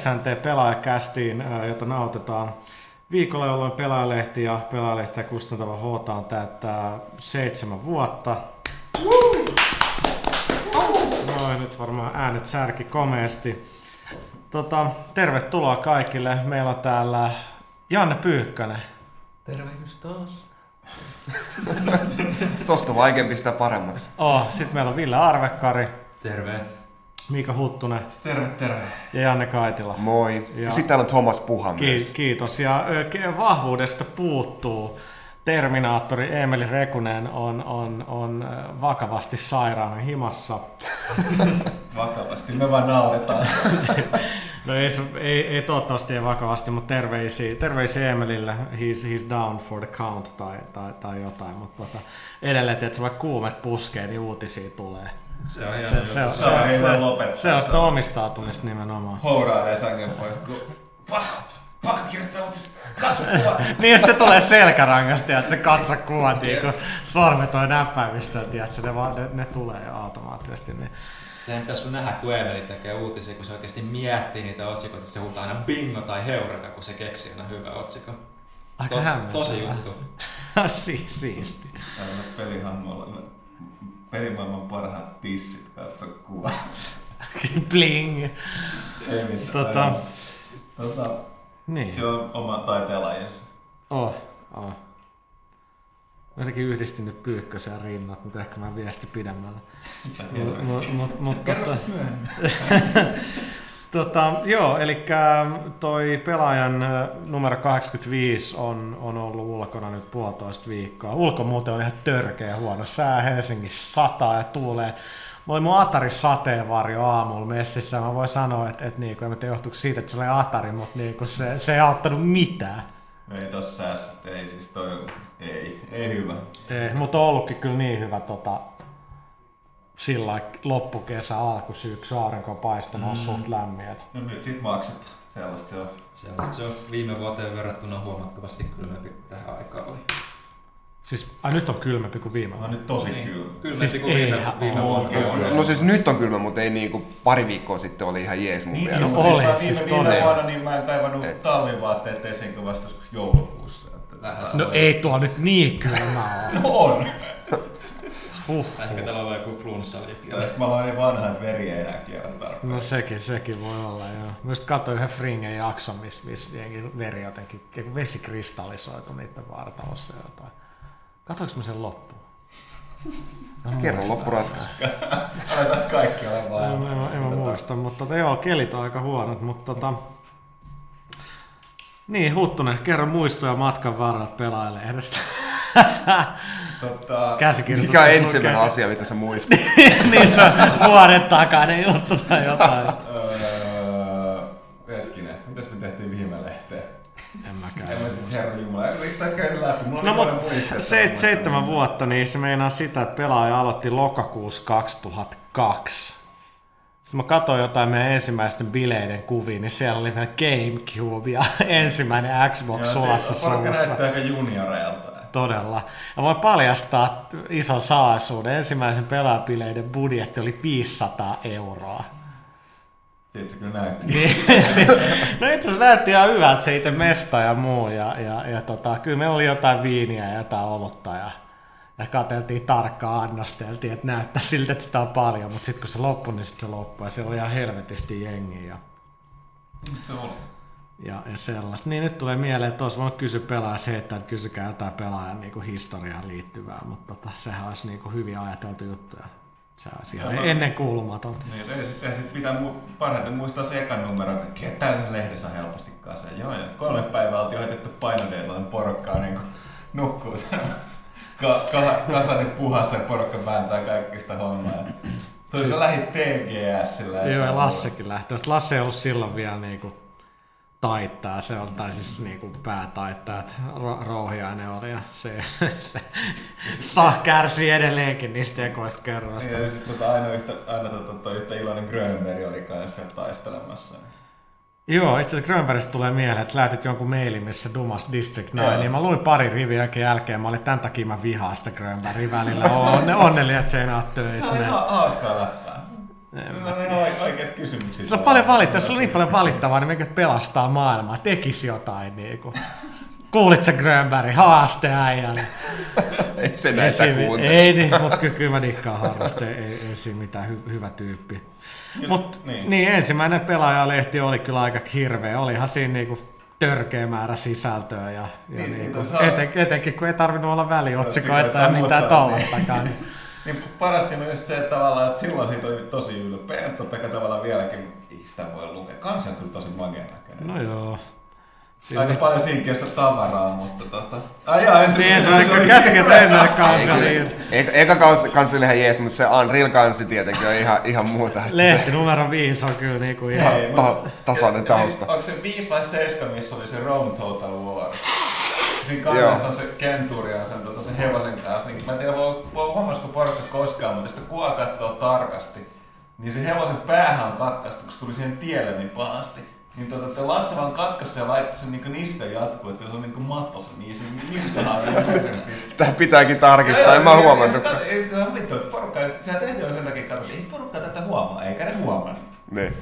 29. pelaajakästiin, jota nautetaan viikolla, jolloin pelaajalehti ja pelaajalehtiä kustantava H täyttää seitsemän vuotta. Noin, nyt varmaan äänet särki komeasti. Tota, tervetuloa kaikille. Meillä on täällä Janne Pyykkönen. Tervehdys taas. Tosta vaikeampi sitä paremmaksi. Oh, sitten meillä on Ville Arvekkari. Terve. Miika Huttunen. Terve, terve. Ja Janne Kaitila. Moi. Ja sitten täällä on Thomas Puha Ki- myös. Kiitos. Ja vahvuudesta puuttuu Terminaattori Emeli Rekunen on, on, on vakavasti sairaana himassa. Vakavasti, me vaan nauretaan. No ei, ei, ei toivottavasti ei vakavasti, mutta terveisiä, terveisiä Emelille. He's, he's down for the count tai, tai, tai jotain. Mutta tota, edelleen, että vaikka kuumet puskee, niin uutisia tulee. Se on Se, hieno se, on, juttu. se, on, se, on, se on sitä omistautumista nimenomaan. Hourailee sangen pois, kun pakko, pakko kirjoittaa. Katso kuva. Niin, että se tulee selkärangasta ja että se katso kuvat, niin kun sormet on näppäimistä, että se ne, vaan, ne, ne tulee jo automaattisesti. Niin. Teidän pitäisi nähdä, kun Emeli tekee uutisia, kun se oikeasti miettii niitä otsikoita, että se huutaa aina bingo tai heureka, kun se keksii aina hyvä otsikko. Aika To- tosi juttu. si- siisti. Täällä pelihahmolla pelimaailman parhaat tissit, katso kuva. Bling. Ei mitään. Tota, Tota, niin. se on oma taiteenlajinsa. Oh, oh. Jotenkin yhdistin nyt Pyykkösen ja rinnat, mutta ehkä mä viesti pidemmälle. Mut, mut, mut, mut, tota, tota, joo, eli toi pelaajan ö, numero 85 on, on ollut ulkona nyt puolitoista viikkoa. Ulko muuten on ihan törkeä huono sää, Helsingissä sataa ja tuulee. Mä olin mun Atari sateenvarjo aamulla messissä mä voin sanoa, että, että niinku, en tiedä johtuuko siitä, että se oli Atari, mutta niinku se, se ei auttanut mitään. Ei tossa säässä, ei siis toi, ei, ei hyvä. Ei, mutta on ollutkin kyllä niin hyvä tota, sillä lailla loppukesä, alkusyksy, aurinko on paistanut, on suht lämmin. et- No nyt sit maksetaan. Sellaista se on. Sellaista se on viime vuoteen verrattuna huomattavasti kylmempi tähän aikaan oli. Siis, ai nyt on kylmempi kuin viime On vuonna. nyt tosi Niin, kylmä. Kylmempi Siis kuin viime, viime vuonna. Kyllä. No siis nyt on kylmä, mutta ei niinku pari viikkoa sitten oli ihan jees mun Niin, mielestä. no no, oli, siis siis viime, todella. viime vuonna niin mä en kaivannut Et. talvivaatteet esiin kuin vasta joskus joulukuussa. Että- Vähän No ei tuo nyt niin kylmä ole. No on! Huh. Ehkä täällä on joku flunssa liikkeellä. Mä olen niin vanha, että veri ei enää kierrä tarpeeksi. No sekin, sekin voi olla, joo. Mä just katsoin yhden Fringen jakson, missä miss jengi veri jotenkin, joku vesi kristallisoitu niiden vartalossa ja jotain. Katoinko mä sen loppuun? Mä Kerro loppuratkaisu. Aletaan kaikki olla En, vaan. en, en, en mä muista, mutta tota, joo, kelit on aika huonot, mutta tota, niin, Huttunen, kerro muistoja matkan varrella pelaajalehdestä. Tota, Käsikirjoitus. Mikä on ensimmäinen asia, mitä sä muistat? niin se on vuoden takainen juttu tai jotain. öö, hetkinen, mitäs me tehtiin viime lehteen? En mäkään. En mä siis herra jumala, ei sitä käy läpi. Mulla No niin mutta se, seitsemän vuotta, niin se meinaa sitä, että pelaaja aloitti lokakuussa 2002. Sitten mä katsoin jotain meidän ensimmäisten bileiden kuvia, niin siellä oli vielä Gamecube ja ensimmäinen Xbox Joo, sulassa Porukka solussa. näyttää aika junioreilta. Todella. Ja voin paljastaa ison salaisuuden. Ensimmäisen pelaajabileiden budjetti oli 500 euroa. Siitä se kyllä näytti. Niin, se, no itse asiassa näytti ihan hyvältä se itse mesta ja muu. Ja, ja, ja tota, kyllä meillä oli jotain viiniä ja jotain olutta. Ja, ja katseltiin tarkkaan, annosteltiin, että näyttää siltä, että sitä on paljon. Mutta sitten kun se loppui, niin sitten se loppui. Ja siellä oli ihan helvetisti jengiä. Ja? Ja, ja sellaista. Niin nyt tulee mieleen, että olisi voinut kysyä pelaaja se, että kysykää jotain pelaajan niin kuin historiaan liittyvää. Mutta tota, sehän olisi niin kuin hyvin ajateltu juttu. Ja se olisi ihan Joo. ennen kuulumatonta. Niin, ei sitten sit pitää mu- parhaiten muistaa se ekan numero, että ketään sen lehdessä on helposti kasaan. Joo, ja kolme päivää oltiin hoitettu painodeilla, porukkaa niin nukkuu sen ka- ka- kasanin puhassa ja porukka vääntää kaikki sitä hommaa. Tuli se lähi TGSillä. Joo, ja Lassekin lähti. Lasse ei ollut silloin vielä niinku taittaa, se on, tai siis niinku päätaittaa, että ro- Rouhiainen oli ja se, se saa kärsii edelleenkin niistä ekoista kerroista. Ja sitten tota, aina yhtä, aina tota, tota, yhtä iloinen Grönberg oli kanssa taistelemassa. Joo, itse asiassa Grönbergistä tulee mieleen, että sä lähetit jonkun mailin, missä Dumas District 9, Joo. niin mä luin pari riviä jälkeen, mä olin tämän takia mä vihaan sitä Grönbergin välillä. Onne, onnellinen, että se ei Se töissä. on Ne- ihan hauskaa läppää. Sillä on oikeat kysymykset. On paljon valittavaa, sillä on niin paljon valittavaa, niin mikä pelastaa maailmaa, tekisi jotain niinku. Kuulit sä Grönberg, haaste äijälle. Ei se näitä Ei, kuuntele. ei niin, mutta kyllä, kyllä mä dikkaan harrasta, ei, ei, siinä mitään hy, hyvä tyyppi. Mutta niin. niin. niin, ensimmäinen pelaajalehti oli kyllä aika hirveä, olihan siinä niinku törkeä määrä sisältöä ja, ja Niin, niin, niin, niinku, eten, etenkin kun ei tarvinnut olla väliotsikoita Otsikoita ja mitään tollastakaan. Niin. Niin parasti on just se, että tavallaan, että silloin siitä oli tosi ylpeä. Totta kai tavallaan vieläkin, ei sitä voi lukea. Kansi on kyllä tosi magen näköinen. No joo. Siinä Aika paljon siinkiöstä tavaraa, mutta tota... Ai jaa, ensin, Niin, kun käsikin ensimmäinen kausi oli Ei, Eka, eka kansi, kansi oli ihan jees, mutta se Unreal kansi tietenkin on ihan, ihan muuta. että se- Lehti numero 5 on kyllä niinku ihan... Ei, ta- mutta- tasainen tausta. Onko se 5 vai 7, missä oli se Rome Total War? Siinä kannessa on se Kenturi on sen, tota, sen hevosen kanssa. Niin mä en tiedä, voi, voi huomasiko porukka koskaan, mutta sitä kuva katsoo tarkasti. Niin se hevosen päähän on katkaistu, kun se tuli siihen tielle niin pahasti. Niin tota, te Lasse vaan katkaisi ja laittoi sen niin niskan jatkuu, että se on niin matto se niin se metrin pitkä. Tää pitääkin tarkistaa, en mä huomannut. ja se Ei se on vittu, että porukka, sehän tehtiin sen takia, että ei porukka tätä huomaa, eikä ne huomannut. Niin.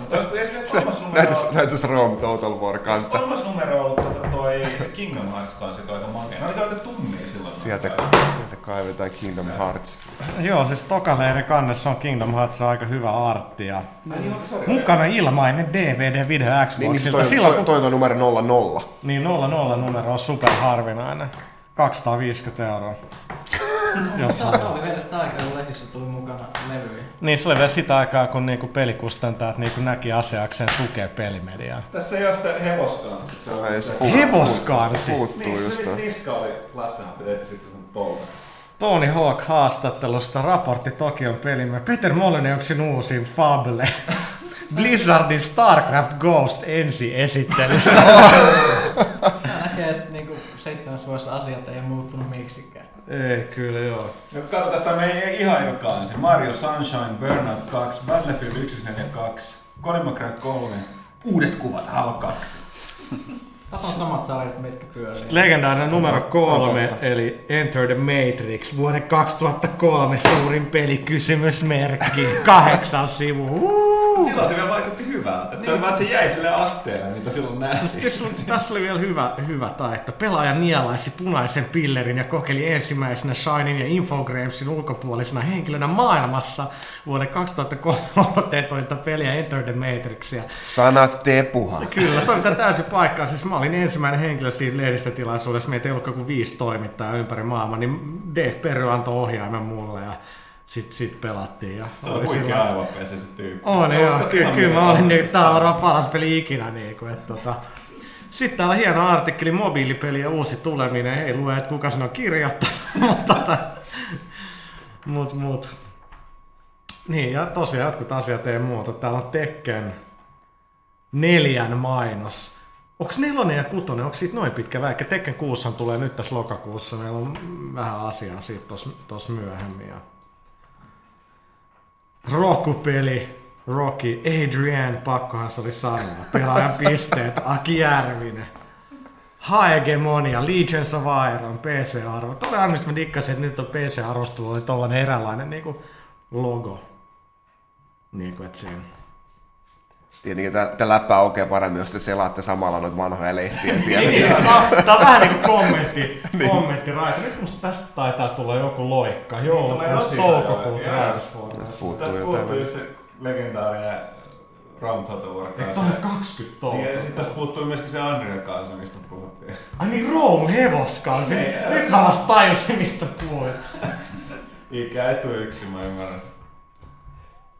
Mutta jos jos vielä kolmas numero... Näytäs, näytäs Rome Total War. Kolmas numero on ollut tota, toi se Kingdom Hearts kanssa, joka on aika makea. Ne oli aika tunnia silloin. Sieltä, sieltä kaivetaan Kingdom Hearts. Joo, siis tokaleirin kannessa on Kingdom Hearts on aika hyvä artti ja niin, mukana ilmainen DVD-video Niin, niin Xboxilta. toi, Silloin, toi, toi, toi numero 00. Niin 00 numero on super harvinainen. 250 euroa. Jossain. Tämä oli vielä sitä aikaa, kun lehdissä tuli mukana levyjä. Niin se oli vielä sitä aikaa, kun niinku pelikustantajat niinku näki asiakseen tukea pelimediaa. Tässä ei ole sitä hevoskaan. Se on se se- puut- Hevoskansi! Puuttuu Niin, just se toi. niska oli Lassehan pidettiin sitten sen polta. Tony Hawk haastattelusta raportti Tokion pelimme. Peter Molyneuxin uusin Fable. Blizzardin StarCraft Ghost ensi esittelyssä. Näkee, että niinku seitsemässä vuodessa asiat ei ole muuttunut miksikään. Ei, kyllä joo. No katsotaan sitä meidän ihan jokainen. Se Mario Sunshine, Burnout 2, Battlefield 142, Colin McRae 3, uudet kuvat, Halo 2. Tässä on samat sarjat, mitkä pyörii. Legendaarinen numero on kolme, eli Enter the Matrix, vuoden 2003 suurin pelikysymysmerkki, kahdeksan sivu. Silloin se vielä vaikutti hyvältä. Että Se vaan, että se jäi sille asteelle, mitä silloin nähtiin. Tässä, tässä oli vielä hyvä, hyvä taito. Pelaaja nielaisi punaisen pillerin ja kokeili ensimmäisenä Shinin ja Infogramesin ulkopuolisena henkilönä maailmassa vuoden 2003 tointa peliä Enter the Matrixia. Sanat tee puha. Kyllä, toi pitää täysin paikkaa. Siis mä olin ensimmäinen henkilö siinä lehdistötilaisuudessa. Meitä ei ollut kuin viisi toimittajaa ympäri maailmaa, niin Dave Perry antoi ohjaimen mulle ja sit, sit pelattiin. Ja Se oli huikea aivopesi se tyyppi. on Se joo, uskot kyllä, mä olin, niin, tää on varmaan paras peli ikinä. Niin kuin, että, tota. Sitten täällä on hieno artikkeli, mobiilipelien uusi tuleminen. Ei lue, että kuka sen on kirjoittanut, mutta tota, mut, mut. Niin, ja tosiaan jotkut asiat ei muuta. Täällä on Tekken neljän mainos. Onks nelonen ja kutonen, onko siitä noin pitkä väikkä? Tekken 6 tulee nyt tässä lokakuussa. Meillä on vähän asiaa siitä tossa myöhemmin. Ja... Rockupeli, Rocky, Adrian, pakkohan se oli sanoa. Pelaajan pisteet, Aki Järvinen. Haegemonia, Legions of Iron, PC-arvo. Tuolla aina, mistä mä dikkasin, että nyt on PC-arvostelu, oli tollanen eräänlainen niinku logo. Niinku, että siinä. Tietenkin tämä läppä aukeaa paremmin, jos te selaatte samalla noita vanhoja lehtiä siellä. Niin, tää, on, vähän niin kuin kommentti, kommentti Raita. Nyt musta tästä taitaa tulla joku loikka. Joo, tulee just tosi toukokuun. Transformers. Puuttuu Tästä puuttuu just se legendaarinen Round Total War Eikö kanssa. tää on 20 Niin, ja sitten tästä puuttuu myöskin se Unreal kanssa, mistä puhuttiin. Ai niin, Rome hevoskaan. Se, nyt mä vasta tajusin, mistä puhuit. Ikä etu yksi, mä ymmärrän.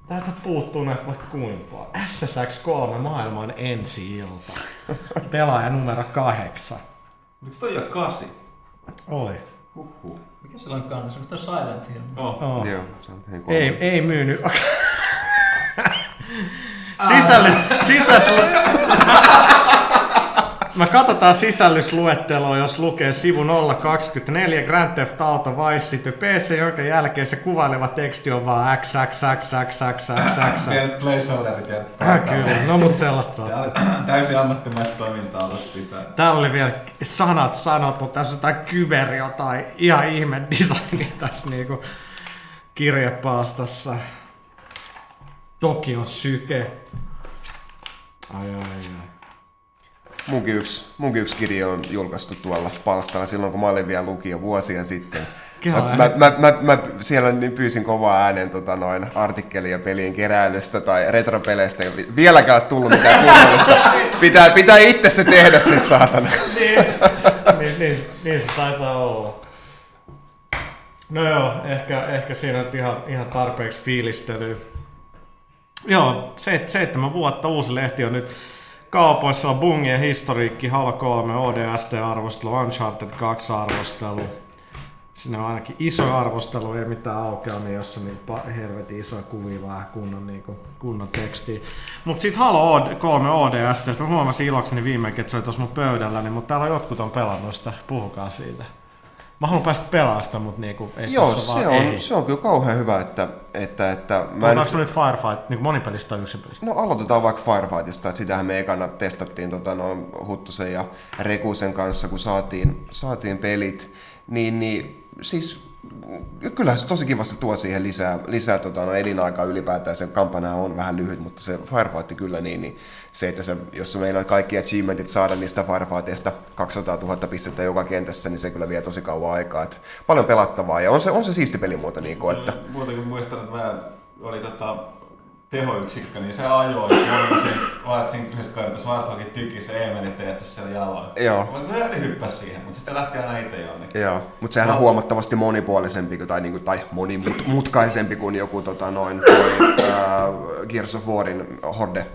Täältä puuttuu näitä vaikka kuinka paljon. SSX3 maailman ensi ilta. Pelaaja numero kahdeksan. Miksi toi on kasi? Oli. Huhhuh. Mikä sillä on kannassa? Onko toi Silent Hill? Oh. Oh. Joo, Ei, ei myynyt. Sisällys, sisällys, Mä katsotaan sisällysluetteloa, jos lukee sivu 024 Grand Theft Auto Vice City PC, jonka jälkeen se kuvaileva teksti on vaan x x x x x x x. Pienet placeholderit ja Äh, Kyllä, no mut sellaista saa. Tää oli Täysin ammattimaista toimintaa alusta pitää. Täällä oli vielä sanat sanottu, tässä on jotain kyber jotain ihan ihme designia tässä niinku kirjapaastossa. Tokion syke. Ai ai ai. Munkin yksi, munkin yksi kirja on julkaistu tuolla palstalla silloin, kun mä olin vielä lukio vuosia sitten. Mä, mä, mä, mä, mä, siellä niin pyysin kovaa äänen tota, noin artikkelia pelien keräilystä tai retropeleistä. Ja vi- vieläkään tullut mitään kunnollista. Pitää, pitää itse se tehdä sen saatana. niin, niin, niin, niin se taitaa olla. No joo, ehkä, ehkä siinä on ihan, ihan tarpeeksi fiilistelyä. Joo, se, seitsemän vuotta uusi lehti on nyt kaupoissa on Bungien historiikki, Halo 3, ODST-arvostelu, Uncharted 2 arvostelu. Siinä on ainakin iso arvostelu, ei mitään aukeamia, jossa niin helvetin isoja kuvia vähän kunnon, niin kuin, kunnon tekstiä. Mutta sitten Halo OD- 3 ODST, mä huomasin ilokseni viimeinkin, että se oli tuossa mun pöydälläni, mutta täällä jotkut on pelannut sitä, puhukaa siitä. Mä haluan päästä pelaamaan mutta niinku, ei Joo, tässä se vaan on, ei. se on kyllä kauhean hyvä, että, että, että mä en, me nyt Firefight niin monipelistä tai yksinpelistä? No aloitetaan vaikka Firefightista, että sitähän me ekana testattiin tota, no, Huttusen ja Rekusen kanssa, kun saatiin, saatiin pelit, niin, niin siis kyllähän se tosi kivasti tuo siihen lisää, lisää tota, no, elinaikaa ylipäätään. Se kampanja on vähän lyhyt, mutta se Firefight kyllä niin, niin se, että se, jos se meillä kaikki achievementit saada niistä Firefightista 200 000 pistettä joka kentässä, niin se kyllä vie tosi kauan aikaa. Et paljon pelattavaa ja on se, on se siisti pelimuoto. Niin kuin, että, Muutenkin muistan, että mä oli tota tehoyksikkö, niin se ajoi sen vaatsin yhdessä kartassa Warthogin tykissä Eemelit teettäisi siellä jaloin. Joo. Mä kyllä hyppäs siihen, mutta sitten se lähti aina itse jonnekin. Joo, mutta sehän on huomattavasti monipuolisempi kuin- tai, niinku, tai monimutkaisempi kuin joku tota, noin toi, ää, Gears of Warin Horde,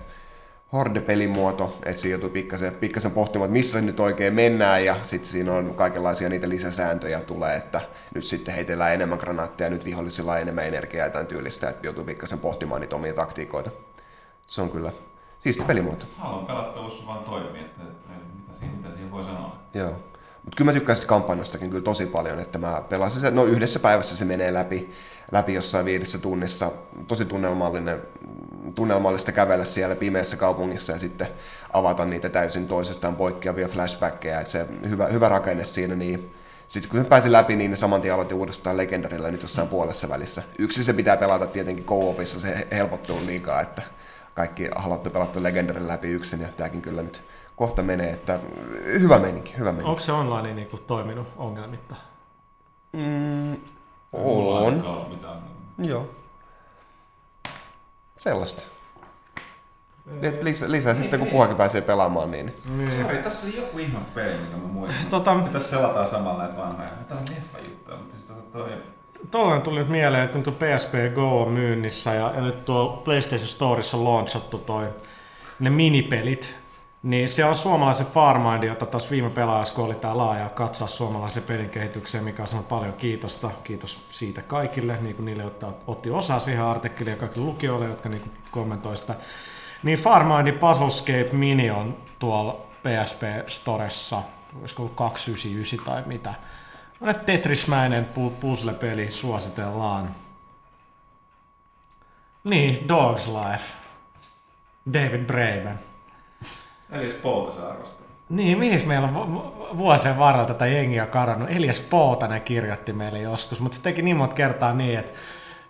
Horde-pelimuoto, että siinä joutuu pikkasen, pikkasen pohtimaan, että missä nyt oikein mennään, ja sitten siinä on kaikenlaisia niitä lisäsääntöjä tulee, että nyt sitten heitellään enemmän granaatteja, nyt vihollisilla on enemmän energiaa ja tämän tyylistä, että joutuu pikkasen pohtimaan niitä omia taktiikoita. Se on kyllä siisti pelimuoto. Haluan pelattavuus vaan toimii, että, että mitä, siihen, mitä siihen voi sanoa. Joo. Mutta kyllä mä tykkäsin kampanjastakin kyllä tosi paljon, että mä pelasin sen, no yhdessä päivässä se menee läpi, läpi jossain viidessä tunnissa. Tosi tunnelmallinen, tunnelmallista kävellä siellä pimeässä kaupungissa ja sitten avata niitä täysin toisestaan poikkeavia flashbackkejä. Että se hyvä, hyvä rakenne siinä, niin sitten kun se pääsi läpi, niin ne saman tien aloitti uudestaan Legendarilla nyt jossain puolessa välissä. Yksi se pitää pelata tietenkin co-opissa, se helpottuu liikaa, että kaikki haluatte pelata Legendarin läpi yksin ja tämäkin kyllä nyt kohta menee, että hyvä meininki, hyvä meininki. Onko se online niin kuin, toiminut ongelmitta? Mm, Mulla ei on, joo. Sellaista. Et lisää, lisää sitten kun puhakin pääsee pelaamaan, niin Sori, tässä oli joku ihme peli, mitä mä muistan. Tota, Tässä selataan samalla näitä vanhoja. Mitä on leffa juttuja, mutta siis tota toi... Tuollainen tuli nyt mieleen, että kun tuo PSP Go on myynnissä ja, ja nyt tuo PlayStation Storessa on launchattu toi, ne minipelit, niin se on suomalaisen Farmind, jota tuossa viime pelaajassa, kun oli tää laaja katsoa suomalaisen pelin kehitykseen, mikä on paljon kiitosta. Kiitos siitä kaikille, niin kuin niille, jotka otti osaa siihen artikkeliin ja kaikille lukijoille, jotka niin kuin kommentoi sitä. Niin Farmindin Puzzlescape Mini on tuolla PSP Storessa, olisiko ollut 299 tai mitä. Tämmönen Tetrismäinen pu- puzzle-peli suositellaan. Niin, Dog's Life. David Braben. Eli Spolta se arvostaa. Niin, mihin meillä on vu- vu- vuosien varrella tätä jengiä karannut? Elias Poutanen kirjoitti meille joskus, mutta se teki niin monta kertaa niin, että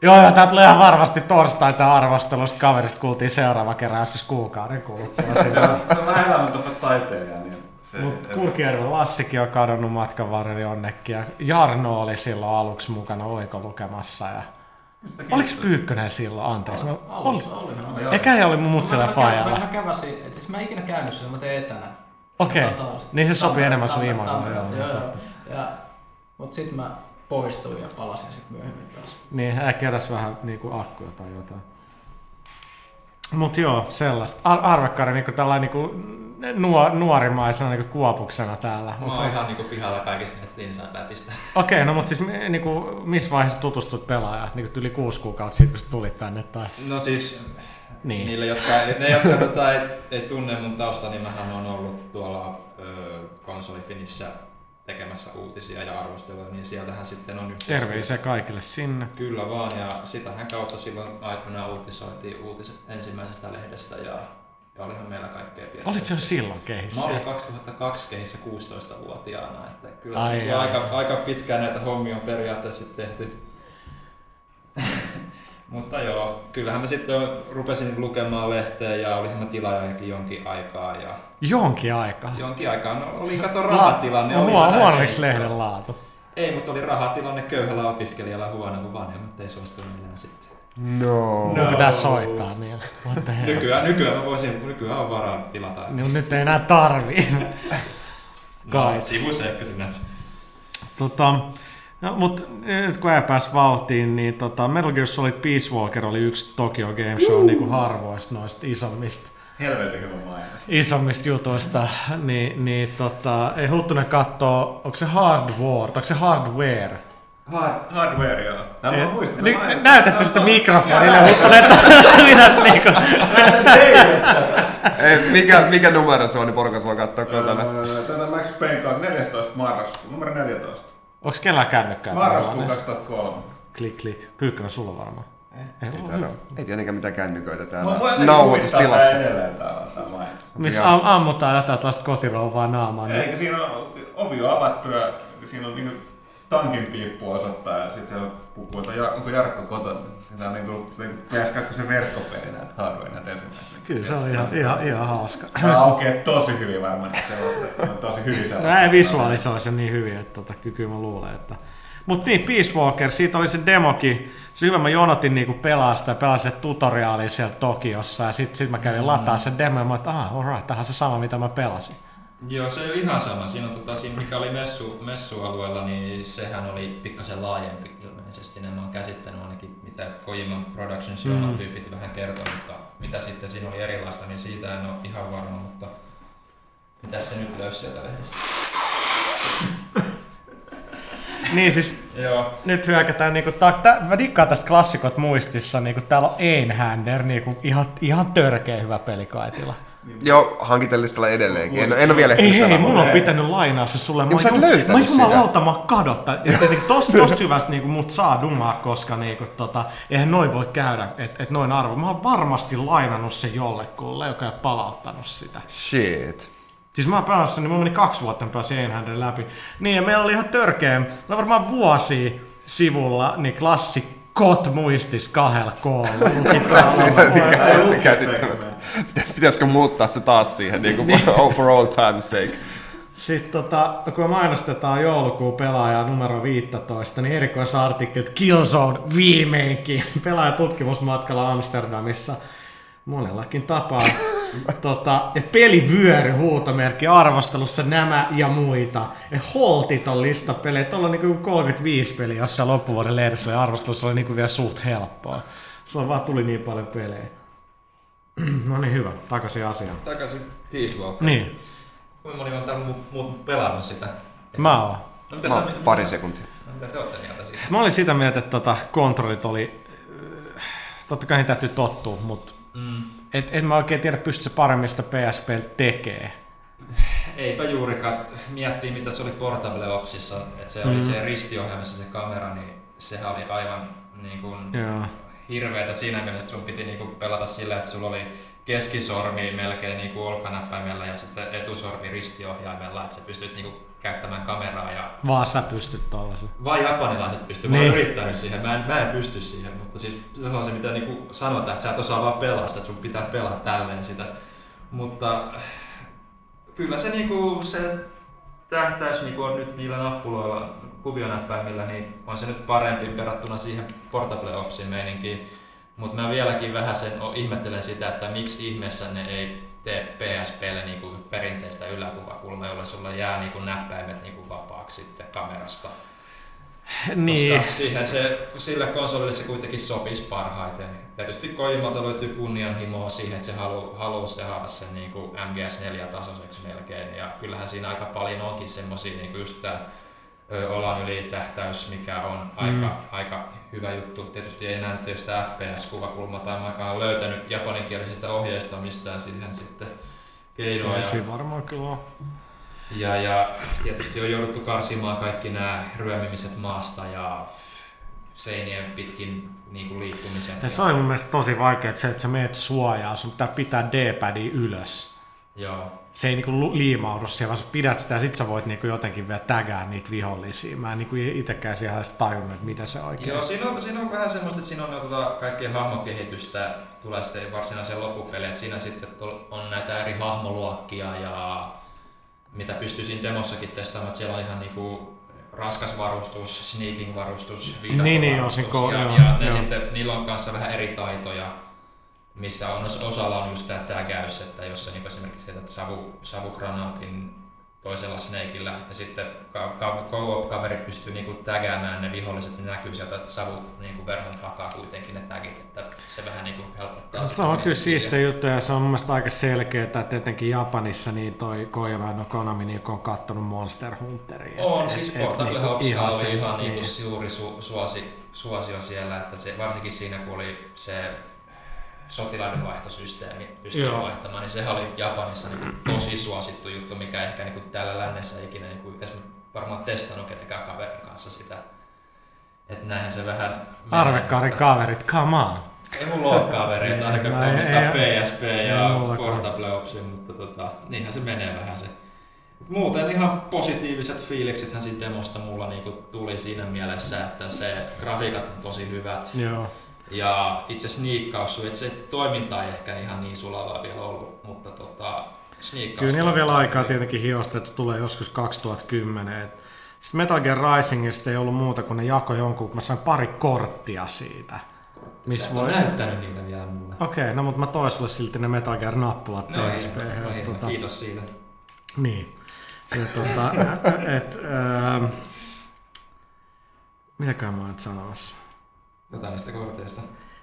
Joo, joo, tää tulee ihan varmasti torstai tää arvostelusta kaverista kuultiin seuraava kerran joskus kuukauden kuluttua. Se on, se on vähän elämäntapa taiteilija, niin se, Mut Kurkijärven Lassikin on kadonnut matkan varrella jonnekin ja Jarno oli silloin aluksi mukana oikolukemassa ja Oliko Pyykkönen silloin? Anteeksi. Mä, oli, Alussa oli. Joo. eikä he oli mun sillä Mä- mä- Mä, faijalla. mä käväsin, et siis mä en ikinä käynyt siellä, mä tein etänä. Okei, Totalista. niin se sopii enemmän sun imagoon. Joo, joo, joo. Ja, mut sit mä poistuin ja palasin sit myöhemmin taas. Niin, hän keräs vähän niinku akkuja tai jotain. Mut joo, sellaista. Ar- arvekkari niinku tällainen niinku nuor- nuorimaisena niinku kuopuksena täällä. Mä Okei, oon ihan niinku pihalla kaikista nettiin saa läpistä. okay, no mut siis mi- niinku, missä vaiheessa tutustut pelaajaan? Niinku yli kuusi kuukautta siitä, kun sä tulit tänne tai... No siis Niin. niille, jotka, ne, jotka tota, ei, ei, tunne mun tausta, niin mähän on ollut tuolla ö, konsolifinissä tekemässä uutisia ja arvosteluja, niin sieltähän sitten on yhteistyö. Terveisiä kaikille sinne. Kyllä vaan, ja sitähän kautta silloin aikoinaan uutisoitiin uutiset ensimmäisestä lehdestä, ja olihan meillä kaikkea pientä. Olit se silloin Mä kehissä? olin 2002 kehissä 16-vuotiaana, että kyllä Ai, ai, ai, aika, ai. aika pitkään näitä hommia on periaatteessa tehty. Mutta joo, kyllähän mä sitten rupesin lukemaan lehteä ja olihan mä tilaajakin jonkin aikaa ja Jonkin aikaa. jonkin aikaa, no oli kato rahatilanne. No, oli huono, huonoiksi lehden laatu. Ei, mutta oli rahatilanne köyhällä opiskelijalla huono, kun vanhemmat ei suostunut enää sitten. No. Mun pitää soittaa niille. What the hell? Nykyään, nykyään mä voisin, nykyään on varaa tilata. Niin, nyt ei enää tarvii. kai. No, sivuseikka sinänsä. tota, no, mut nyt kun ei pääs vauhtiin, niin tota, Metal Gear Solid Peace Walker oli yksi Tokyo Game Show niin kuin harvoista noista isommista, Helvetin hyvä mainos. isommista jutuista. Niin, niin tota, ei Huttunen kattoo, onko se Hardware, onko se Hardware? Hard, hardware, joo. Nämä Eh, mä muistan. niin, mä näytätkö sitä mikrofonille, joo. Huttunen, että mitäs niinku? Ei, mikä, mikä numero se on, niin porukat voi katsoa kotona. Öö, Tätä Max Payne 2, 14 marraskuuta, numero 14. Onko kellään kännykkää? Marraskuu täällä 2003. Klik, klik. Pyykkönen sulla varmaan. Ei, Ei, ei, täällä ole. ei tietenkään mitään kännyköitä täällä nauhoitustilassa. Missä ammutaan jotain tällaista kotirouvaa naamaan. Niin Eikä siinä on ovi on avattu ja siinä on niinku tankin piippu osoittaa ja sit siellä puhuu, että onko Jarkko kotona. Tämä on niinku PS2 se verkkopeli näitä hardware näitä ensimmäistä. Kyllä se on ihan, ihan, ihan hauska. Tää aukeaa tosi hyvin varmaan näitä sellaista. On tosi hyvin sellaista. ei visualisoi se niin hyvin, että tota, kyky mä luulen, että... Mut niin, Peace Walker, siitä oli se demokin. Se hyvä, mä jonotin niinku pelaa sitä, pelasin se tutoriaali siellä Tokiossa ja sit, sit mä kävin lataa se demo ja mä että ah, alright, tähän se sama mitä mä pelasin. Joo, se oli ihan sama. Siinä, tota, siinä mikä oli messu, messualueella, niin sehän oli pikkasen laajempi ilmeisesti. Ne mä oon käsittänyt ainakin, mitä Kojiman Productions Mm. tyypit vähän kertoi, mutta mitä sitten siinä oli erilaista, niin siitä en ole ihan varma, mutta mitä se nyt löysi sieltä lehdestä? Niin siis Joo, nyt hyökätään niinku, ta, tä, mä dikkaan tästä klassikot muistissa, niinku täällä on Einhander, niinku ihan, ihan törkeä hyvä peli kaitilla. Joo, hankintellistalla edelleenkin. En, en ole vielä Ei ehtinyt hei, pelaamaan. mun on pitänyt lainaa se sulle. Niin, et jum- mä jumalauta, mä oon kadottanut. Ja tietenkin tosta, tosta hyvästä niinku mut saa dumaa, koska niinku tota, eihän noin voi käydä, että et noin arvo. Mä oon varmasti lainannut sen jollekulle, joka ei palauttanut sitä. Shit. Siis mä sen, niin mä meni kaksi vuotta, mä pääsin Einhänden läpi. Niin, ja meillä oli ihan törkeä, no varmaan vuosi sivulla, niin klassikot muistis kahdella koolla. Pitäis, pitäisikö muuttaa se taas siihen niin kuin for all time's sake? Sitten tota, kun mainostetaan joulukuun pelaajaa numero 15, niin erikoisartikkelit Killzone viimeinkin pelaaja tutkimusmatkalla Amsterdamissa monellakin tapaa. Tota, ja pelivyöry huutomerkki arvostelussa nämä ja muita. Ja holtiton lista pelejä. Tuolla on niinku 35 peliä jossain loppuvuoden lehdessä ja arvostelussa oli niinku vielä suht helppoa. Sulla vaan tuli niin paljon pelejä. no niin, hyvä. Takaisin asiaan. takaisin Peace Walker. Niin, Kuinka moni on täällä mu- muut pelannut sitä? mä oon. No, mitä Mä, sä, mitä pari sä- sekuntia. no, mitä te ootte mieltä siitä? Mä olin sitä mieltä, että tota, kontrollit oli... Totta kai niihin täytyy tottua, mutta Mm. Et, en mä oikein tiedä, pystyykö se paremmin sitä PSP tekee. Eipä juurikaan. Miettii, mitä se oli Portable Opsissa, että se oli Mm. se ristiohjelmassa se kamera, niin sehän oli aivan niin kuin Joo. hirveetä siinä mielessä, että sun piti niin kuin pelata sillä, että sulla oli keskisormi melkein niin kuin olkanäppäimellä ja sitten etusormi ristiohjaimella, että sä pystyt niin kuin käyttämään kameraa ja Vaan sä pystyt tollasen. vain japanilaiset pystyy. Mä Niin. oon yrittänyt siihen, mä en, mä en pysty siihen, mutta siis se on se mitä niinku sanotaan, että sä et osaa vaan pelaa sitä, että sun pitää pelaa tälleen sitä. Mutta äh, kyllä se, niinku, se tähtäys niinku on nyt niillä nappuloilla, kuvionäppäimillä, niin on se nyt parempi verrattuna siihen Portable Opsin meininkiin. Mutta mä vieläkin vähän sen ihmettelen sitä, että miksi ihmeessä ne ei tee PSPlle niinku perinteistä yläkuvakulmaa, jolla sulle jää niinku näppäimet niinku vapaaksi sitten kamerasta. Niin. Koska siihen se, sille konsolille se kuitenkin sopisi parhaiten. Tietysti Kojimalta löytyy kunnianhimoa siihen, että se haluaa haluu se haada sen niin kuin MGS4-tasoiseksi melkein. Ja kyllähän siinä aika paljon onkin semmosia, niin kuin just tää ö, olan ylitähtäys, mikä on aika, Mm. aika hyvä juttu. Tietysti ei enää nyt ole sitä FPS-kuvakulmaa tai oon löytänyt japaninkielisistä ohjeista mistään siihen sitten keinoa. Ei Ja, siinä varmaan kyllä ja, ja tietysti on jouduttu karsimaan kaikki nämä ryömimiset maasta ja seinien pitkin niin kuin liikkumiset. Ja se on mun mielestä tosi vaikea, että se, että sä meet suojaa, sun pitää pitää D-padia ylös. Joo. Se ei niinku liimaudu siellä, vaan sä pidät sitä ja sit sä voit niinku jotenkin vielä tägää niitä vihollisia. Mä en niinku itekään siellä edes tajunnut, että mitä se oikein Joo, siinä on, siinä on vähän semmoista, että siinä on tuota kaikkea hahmokehitystä, tulee sitten varsinaiseen loppupeliin, että siinä sitten on näitä eri hahmoluokkia ja mitä pystyisin demossakin testaamaan, että siellä on ihan niinku raskas varustus, sneaking varustus, Niin, niin, joo, varustus, siinä ko- ja, joo, ja ne joo. sitten, niillä on kanssa vähän eri taitoja, missä on, osalla on just tämä tägäys, että jos sä niinku esimerkiksi heität savu, savugranaatin toisella snakeillä ja sitten ka- ka- co-op-kaveri pystyy niinku tägäämään ne viholliset, niin näkyy sieltä savu niinku verhon takaa kuitenkin ne tagit, että se vähän niinku helpottaa. No, se on kyllä siistiä juttu ja se on mun aika selkeä, että etenkin Japanissa niin toi Kojima no Konami niin on kattonut Monster Hunteria. On, Et- siis Portable niinku Hopsilla oli ihan niin. niinku suuri su- suosi, suosio siellä, että se, varsinkin siinä kun oli se sotilaiden vaihtosysteemi pystyy Joo. vaihtamaan, niin sehän oli Japanissa niinku tosi suosittu juttu, mikä ehkä niinku täällä lännessä ikinä niinku, edes varmaan testannut kenenkään kaverin kanssa sitä. Että näinhän se vähän... Arvekaarin kaverit, come on! Ei mulla ole kavereita, ainakaan No, tämmöistä PSP ja. Portable Opsin, mutta tota, niinhän se menee vähän se. Muuten ihan positiiviset fiiliksethän siitä demosta mulla niinku tuli siinä mielessä, että se grafiikat on tosi hyvät. Joo. Ja itse sniikkaus, että se toiminta ei ehkä ihan niin sulavaa vielä ollut, mutta tota, sniikkaus Kyllä niillä on vielä aikaa tietenkin hiosta, että se tulee joskus 2010. Et Sitten Metal Gear Risingista ei ollut muuta kuin ne jako jonkun, kun mä sain pari korttia siitä. Sä Miss et ole voi... näyttänyt niitä vielä mulle. Okei, okay, no mutta mä toin sulle silti ne Metal Gear nappulat No, PSP. hieno, no, hieno. tota, kiitos siitä. Niin. Ja tota, et, ähm, mitäkään mä oon sanomassa? Jotain niistä korteista.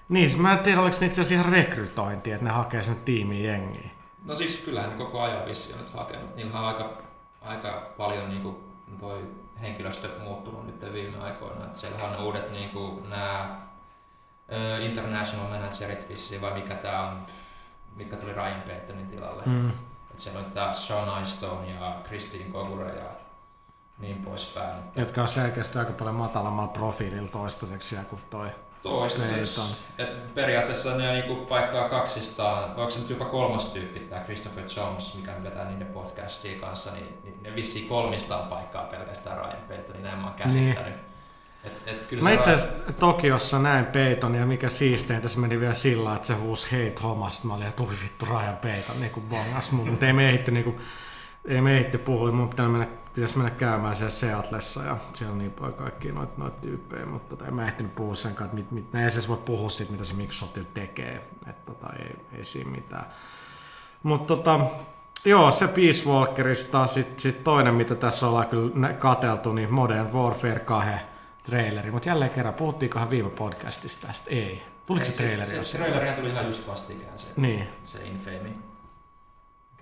Niin, siis mä en tiedä, oliko ne itse asiassa ihan rekrytointi, että ne hakee sinne tiimiin jengiä. No siis kyllähän ne koko ajan vissi on nyt hakenut. Niillä on aika, aika paljon niin kuin toi henkilöstö muuttunut nyt viime aikoina. Et siellä on ne uudet niin kuin, nämä international managerit vissiin, vai mikä tää on, mikä tuli Ryan Paytonin tilalle. Mm. Et siellä on tää Sean Einstone ja Christine Kogure ja niin poispäin. Että Jotka on selkeästi aika paljon matalammalla profiililla toistaiseksi kuin toi. toistaiseksi. Et periaatteessa ne niinku paikkaa kaksistaan, onko se nyt jopa kolmas tyyppi, tämä Christopher Jones, mikä nyt vetää niiden podcastia kanssa, niin, niin ne vissiin kolmistaan paikkaa pelkästään Ryan Paytonin, näin mä oon käsittänyt. Et, et kyllä Mä se itse asiassa Tokiossa näin Peyton ja mikä siisteintä se meni vielä sillä, että se huusi hate homasta. Mä olin, että vittu Ryan Peyton niinku bongas mun, mutta ei me heitti niinku, ei me heitti puhui, mun pitäisi mennä, pitäisi mennä käymään siellä Seatlessa ja siellä on niin paljon kaikkia noita noit tyyppejä, mutta tota, en mä ehtinyt puhua sen kanssa, että mit, mit, me ei edes voi puhua siitä, mitä se Microsoftilla tekee, että tota, ei, ei siinä mitään. Mutta tota, Joo, se Peace Walkerista. Sitten sit toinen, mitä tässä ollaan kyllä kateltu, niin Modern Warfare 2 traileri. Mutta jälleen kerran, puhuttiinkohan viime podcastista tästä? Ei. Tuliko se Ei, traileri Se, se trailerihan tuli ihan just vastikään, se, Niin. se Infamy.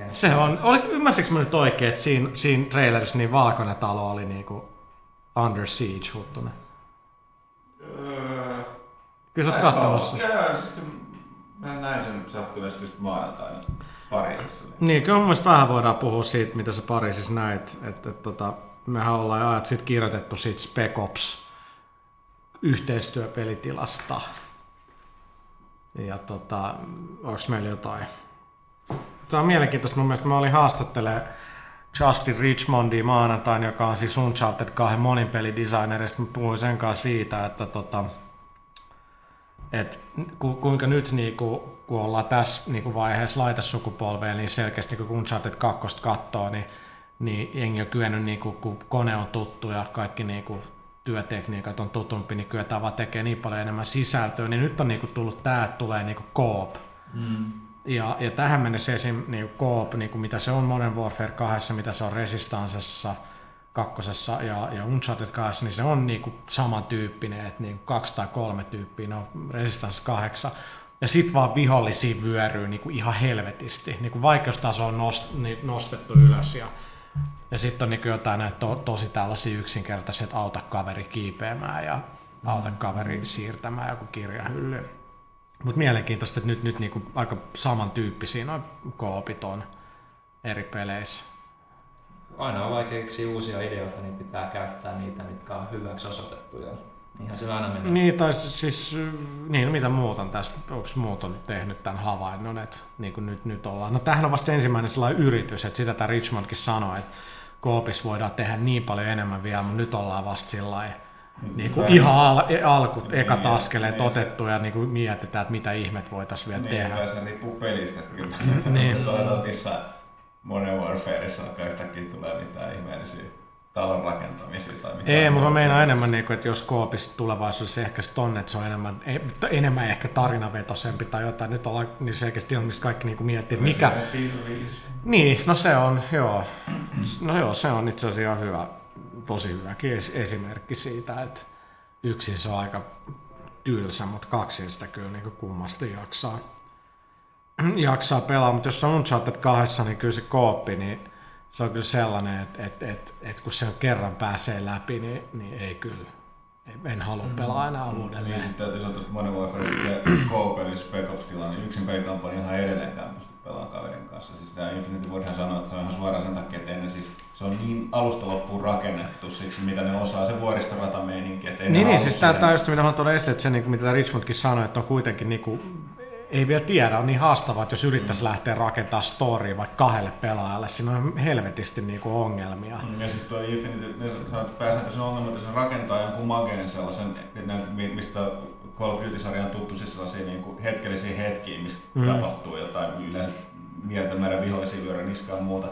Se on, oli, ymmärsikö mä nyt oikein, että siinä, siinä trailerissa niin valkoinen talo oli niinku Under Siege huttunen? Öö, Kyllä sä oot kattomassa. Joo, siis mä näin sen sattuvasti just maanantaina Pariisissa. Niin, kyllä mun mielestä vähän voidaan puhua siitä, mitä sä Pariisissa näit. Että, et, tota, mehän ollaan ajat sit kirjoitettu siitä Spec Ops yhteistyöpelitilasta. Ja tota, onko meillä jotain? Tämä on mielenkiintoista mun mielestä. Mä olin haastattelemaan Justin Richmondia maanantain, joka on siis Uncharted 2 monipelidesignerista. Mä puhuin sen kanssa siitä, että tota, et ku, kuinka nyt niinku, kun ollaan tässä niinku vaiheessa laitesukupolveen, niin selkeästi kun Uncharted 2 katsoo, niin, niin jengi on kyennyt, niinku, kun kone on tuttu ja kaikki niinku, työtekniikat on tutumpi, niin kyetään vaan tekemään niin paljon enemmän sisältöä, niin nyt on niinku tullut tämä, että tulee niinku koop. Mm. Ja, ja tähän mennessä esim. Niin koop, niin kuin mitä se on Modern Warfare 2, mitä se on Resistancessa, kakkosessa ja, ja Uncharted 2, niin se on niin kuin samantyyppinen, että niin kaksi tai kolme tyyppiä, no Resistance 8. Ja sit vaan vihollisia vyöryy niin kuin ihan helvetisti. Niin kuin vaikeustaso on nost, niin nostettu ylös ja, ja sitten on niin kuin jotain näitä to, tosi tällaisia yksinkertaisia, että auta kaveri kiipeämään ja auta kaveri siirtämään joku kirjahylly. Mutta mielenkiintoista, että nyt, nyt niinku aika samantyyppisiä noin koopit on eri peleissä. Aina on vaikea keksiä uusia ideoita, niin pitää käyttää niitä, mitkä on hyväksi osoitettuja. Niinhän se aina menee. Niin, tai siis, niin, mitä muuta on tästä, onko muut on tehnyt tämän havainnon, että niin kuin nyt, nyt ollaan. No tämähän on vasta ensimmäinen sellainen yritys, että sitä tämä Richmondkin sanoi, että koopissa voidaan tehdä niin paljon enemmän vielä, mutta nyt ollaan vasta sillä niin kuin ihan al- alku, niin, ekat niin, askeleet niin, otettu ja niin kuin mietitään, että mitä ihmet voitaisiin vielä niin, tehdä. Niin, se riippuu pelistä kyllä. niin. Toivotaan, missä Modern Warfareissa alkaa yhtäkkiä tulee mitään ihmeellisiä talon rakentamisia tai mitään. Ei, mutta mä meinaan enemmän, niin kuin, että jos koopissa tulevaisuudessa ehkä on, että se on enemmän, enemmän ehkä tarinavetosempi tai jotain. Nyt ollaan niin selkeästi on, mistä kaikki niin kuin miettii, mikä... Niin, no se on, joo. No joo, se on itse asiassa hyvä tosi hyväkin esimerkki siitä, että yksin se on aika tylsä, mutta kaksin sitä kyllä niin kummasti jaksaa, jaksaa pelaa. Mutta jos on Uncharted kahdessa, niin kyllä se kooppi, niin se on kyllä sellainen, että, että, että, että kun se kerran pääsee läpi, niin, niin ei kyllä. En halua mm. pelaa enää uudelleen. Niin sitten täytyy sanoa tuosta Modern Warfare, se Coop eli Spec Ops tilanne, niin yksin pelikampanja ihan edelleenkään pysty pelaamaan kaverin kanssa. Siis tämä Infinity voidaan sanoa, että se on ihan suoraan sen takia, että ennen siis se on niin alusta loppuun rakennettu siksi, mitä ne osaa, se vuoristoratameininki. Että niin, niin siis tämä on just mitä mä tuonut esille, että se, niin kuin, mitä Richmondkin sanoi, että on kuitenkin niin kuin, ei vielä tiedä, on niin haastavaa, että jos yrittäisi mm. lähteä rakentamaan storia vaikka kahdelle pelaajalle, siinä on helvetisti niin kuin ongelmia. Mm, ja sitten tuo Infinity, ne sanoo, että pääsääntöisen ongelma, että se rakentaa jonkun mageen sellaisen, mistä Call of Duty-sarja on tuttu siis sellaisia niin kuin hetkellisiä hetkiä, mistä mm. tapahtuu jotain yleensä mieltä määrä vihollisia lyödä niskaan muuta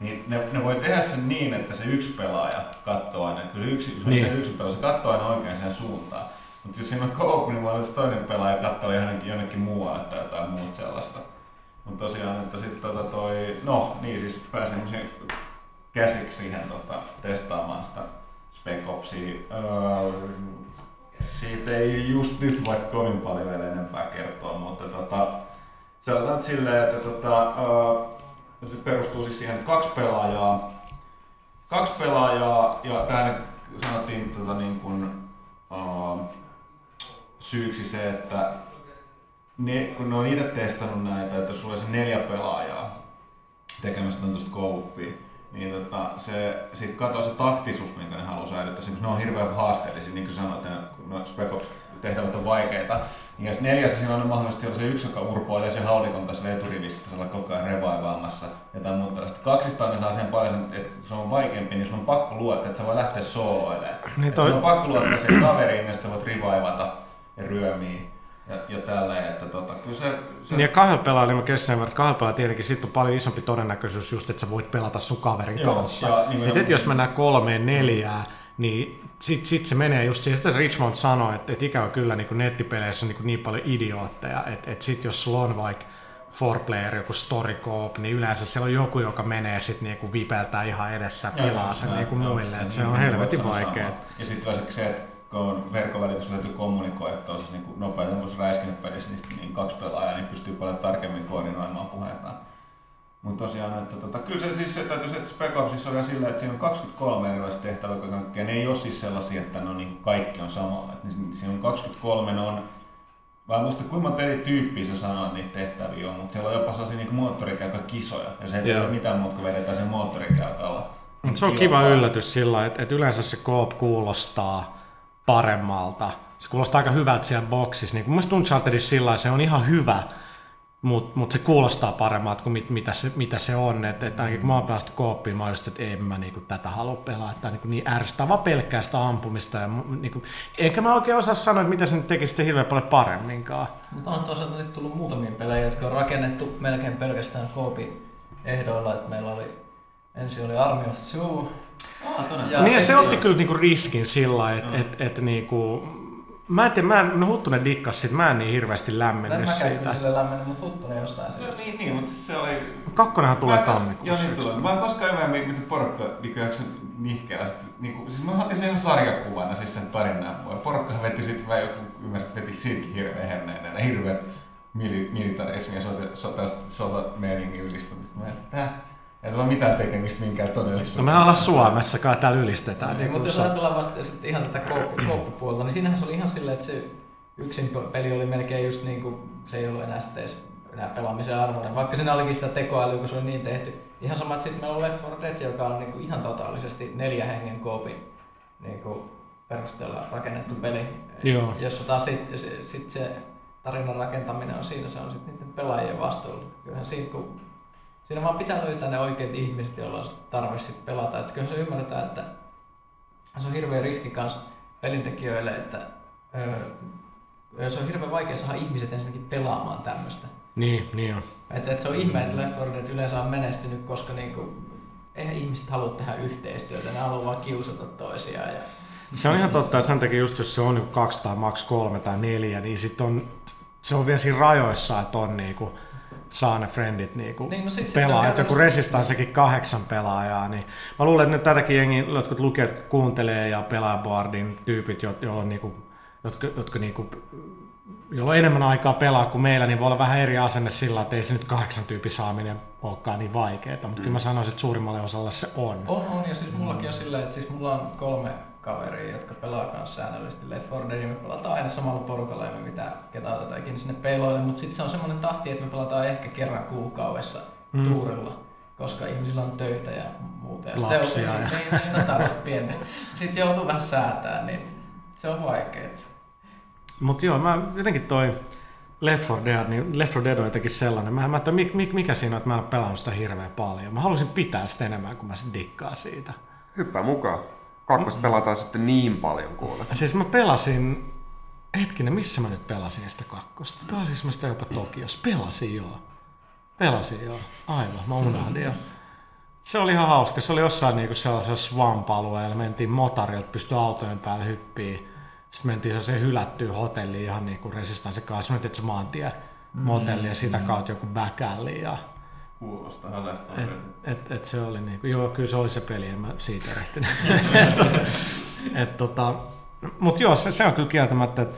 niin ne, ne, voi tehdä sen niin, että se yksi pelaaja katsoo aina, kun se yksi, se niin. yksi pelaaja, se katsoo aina oikein sen suuntaan. Mutta jos siinä on koop, niin voi olla, toinen pelaaja katsoo jonnekin, jonnekin muualle tai jotain muut sellaista. Mutta tosiaan, että sitten tota toi, no niin siis pääsin käsiksi siihen tota, testaamaan sitä Spec Opsia. Öö, siitä ei just nyt voi kovin paljon vielä enempää kertoa, mutta tota, sanotaan silleen, että tota, öö, se perustuu siis siihen, että kaksi pelaajaa, kaksi pelaajaa ja tähän sanottiin tota niin kuin, uh, syyksi se, että ne, kun ne on itse testannut näitä, että jos sulla olisi neljä pelaajaa tekemässä tämmöistä kouppia, niin tota, se sit katoaa se taktisuus, minkä ne haluaa säilyttää. Ne on hirveän haasteellisia, niin kuin sanoit, no Spec Ops tehtävät on vaikeita. Ja sitten neljässä siinä on mahdollisesti olla se yksi, joka urpoilee se haulikon kanssa eturivissä, se olla koko ajan revaivaamassa jotain muuta. Sitten kaksistaan ne saa sen paljon, että se on vaikeampi, niin sun on pakko luottaa, että sä voi lähteä sooloilemaan. Niin toi... on pakko luottaa siihen kaveriin, ja sitten voit rivaivata ja ryömiä ja, ja tälleen, että tota, kyllä se... se... Niin ja kahdella pelaajalla, niin mä keskään, että kahdella pelaajalla tietenkin sit on paljon isompi todennäköisyys just, että sä voit pelata sun kaverin Joo, kanssa. Ja, niin et, jos mennään kolmeen, neljään, niin sitten sit se menee just siihen, sitä Richmond sanoi, että, että ikävä kyllä niin kuin nettipeleissä on niin, niin paljon idiootteja, että, että sitten jos sulla on vaikka four player, joku story coop, niin yleensä siellä on joku, joka menee sitten niinku vipeltää ihan edessä ja pilaa sen niinku muille, että se on helvetin vaikea. Ja sitten se, että on verkkovälitys täytyy kommunikoida, että on siis niin nopeita kuin räiskintäpelissä, niin, niin kaksi pelaajaa niin pystyy paljon tarkemmin koordinoimaan puheitaan. Mutta tosiaan, että tota, kyllä se siis se täytyy se, että Spec Opsissa on silleen, että siinä on 23 erilaista tehtävää kaikkea. Ne ei ole siis sellaisia, että no niin kaikki on sama. Että siinä on 23, ne on Mä en muista kuinka monta eri tyyppiä sä sanoit niitä tehtäviä on, mutta siellä on jopa sellaisia niin moottorikelkkakisoja, ja se ei ole mitään muuta kuin vedetään sen moottorikelkalla. Se on kiva yllätys sillä, että, että yleensä se koop kuulostaa paremmalta. Se kuulostaa aika hyvältä siellä boksissa. Niin mun Unchartedissa sillä se on ihan hyvä, mutta mut se kuulostaa paremmalta kuin mit, mitä, se, mitä se on. Et, et ainakin kun mä oon päässyt kooppiin, mä oon just, että en mä niinku tätä halua pelaa. Että niinku niin ärsyttää vaan pelkkää sitä ampumista. Ja, niinku, enkä mä oikein osaa sanoa, että mitä se nyt tekisi hirveän paljon paremminkaan. Mutta on toisaalta nyt tullut muutamia pelejä, jotka on rakennettu melkein pelkästään koopin ehdoilla. Että meillä oli, ensin oli Army of Two. Ah. Ja niin se otti kyllä niinku riskin sillä että Joo. et, et, niinku, mä en tiedä, mä en, no Huttunen dikkas sit, mä en niin hirveästi En lämmennyt siitä. kyllä sille lämmennyt, mutta Huttunen jostain Se, syystä. niin, niin, mutta siis se oli... Kakkonenhan tulee Mä tammikuussa. Joo, niin tulee. Mä en koskaan ymmärrä, miten porukka niin jakso nihkeellä. Sit, niin kuin, siis mä otin sen ihan sarjakuvana, siis sen tarinan. Ja porukkahan veti sit vähän joku, ymmärsit, veti siitäkin hirveän herneen. Ne hirveät mili, militarismi ja meiningin ylistämistä. Mä en, tää, ei tuolla mitään tekemistä minkään todellisuudessa. No me ollaan Suomessa, kai täällä ylistetään. Niin, Niin, mutta jos ajatellaan vasta sitten ihan tätä kooppipuolta, niin siinähän se oli ihan silleen, että se yksin peli oli melkein just niin kuin, se ei ollut enää sitten edes enää pelaamisen arvoinen, vaikka siinä olikin sitä tekoälyä, kun se oli niin tehty. Ihan sama, että sitten meillä on Left 4 Dead, joka on niin kuin ihan totaalisesti neljä hengen koopin niin kuin perusteella rakennettu peli, Joo. jossa taas sitten se, sit se tarinan rakentaminen on siinä, se on sitten niiden pelaajien vastuulla. Kyllähän siinä, kun Siinä vaan pitää löytää ne oikeat ihmiset, joilla on tarve sit pelata. Että kyllä se ymmärretään, että se on hirveä riski kans pelintekijöille, että öö, se on hirveän vaikea saada ihmiset ensinnäkin pelaamaan tämmöistä. Niin, niin on. Että, että se on ihme, että Left 4 Dead yleensä on menestynyt, koska niinku, eihän ihmiset halua tehdä yhteistyötä, ne haluaa vaan kiusata toisiaan. Ja... Se on ihan totta, sen takia just jos se on niinku kaksi tai maks kolme tai neljä, niin sit on, se on vielä siinä rajoissa, että on niinku, saa ne friendit niinku Niin, no se on pelaajat. Joku käytännössä- Resistanssakin kahdeksan pelaajaa, niin mä luulen, että nyt tätäkin jengi, jotkut lukijat jotka kuuntelee ja pelaa boardin tyypit, jo- joilla on niinku, jotka, jotka niinku, jolla on enemmän aikaa pelaa kuin meillä, niin voi olla vähän eri asenne sillä, että ei se nyt kahdeksan tyypin saaminen olekaan niin vaikeaa, mutta mm. kyllä mä sanoisin, että suurimmalle osalle se on. On, on, ja siis mullakin on silleen, että siis mulla on kolme kaveria, jotka pelaa kanssa säännöllisesti Left 4 Dead, ja me pelataan aina samalla porukalla, ja me mitään ketään oteta ikinä sinne peiloille, mutta sitten se on semmoinen tahti, että me pelataan ehkä kerran kuukaudessa Mm. tuurilla, koska ihmisillä on töitä ja muuta. Ja Lapsia sitten ja- niin, niin, no tällaista pientä. Sitten joutuu vähän säätää, niin se on vaikeaa. Mutta joo, mä jotenkin toi Left 4 Dead, niin Left 4 Dead on jotenkin sellainen. Mä, mä että mik, mik, mikä siinä on, että mä en ole pelannut sitä hirveän paljon. Mä haluaisin pitää sitä enemmän, kun mä sit dikkaan siitä. Hyppää mukaan. Kakkosta pelataan sitten niin paljon kuule. Siis mä pelasin, hetkinen, missä mä nyt pelasin sitä kakkosta? Pelasinko mä sitä jopa Tokiossa? Pelasin joo. Pelasin joo. Aivan, mä unohdin jo. Se oli ihan hauska. Se oli jossain niinku sellaisella swamp-alueella. Mentiin motarilta, pystyi autojen päälle hyppiin. Sitten mentiin sellaiseen hylättyyn hotelliin ihan niinku Resistanssin kanssa. Mä se maantie motelli ja sitä kautta joku back alley. Ja 4 et, et, et se oli niinku, joo, kyllä se oli se peli, en mä siitä ehtinyt. et, et, tota, mut joo, se, se on kyllä kieltämättä, että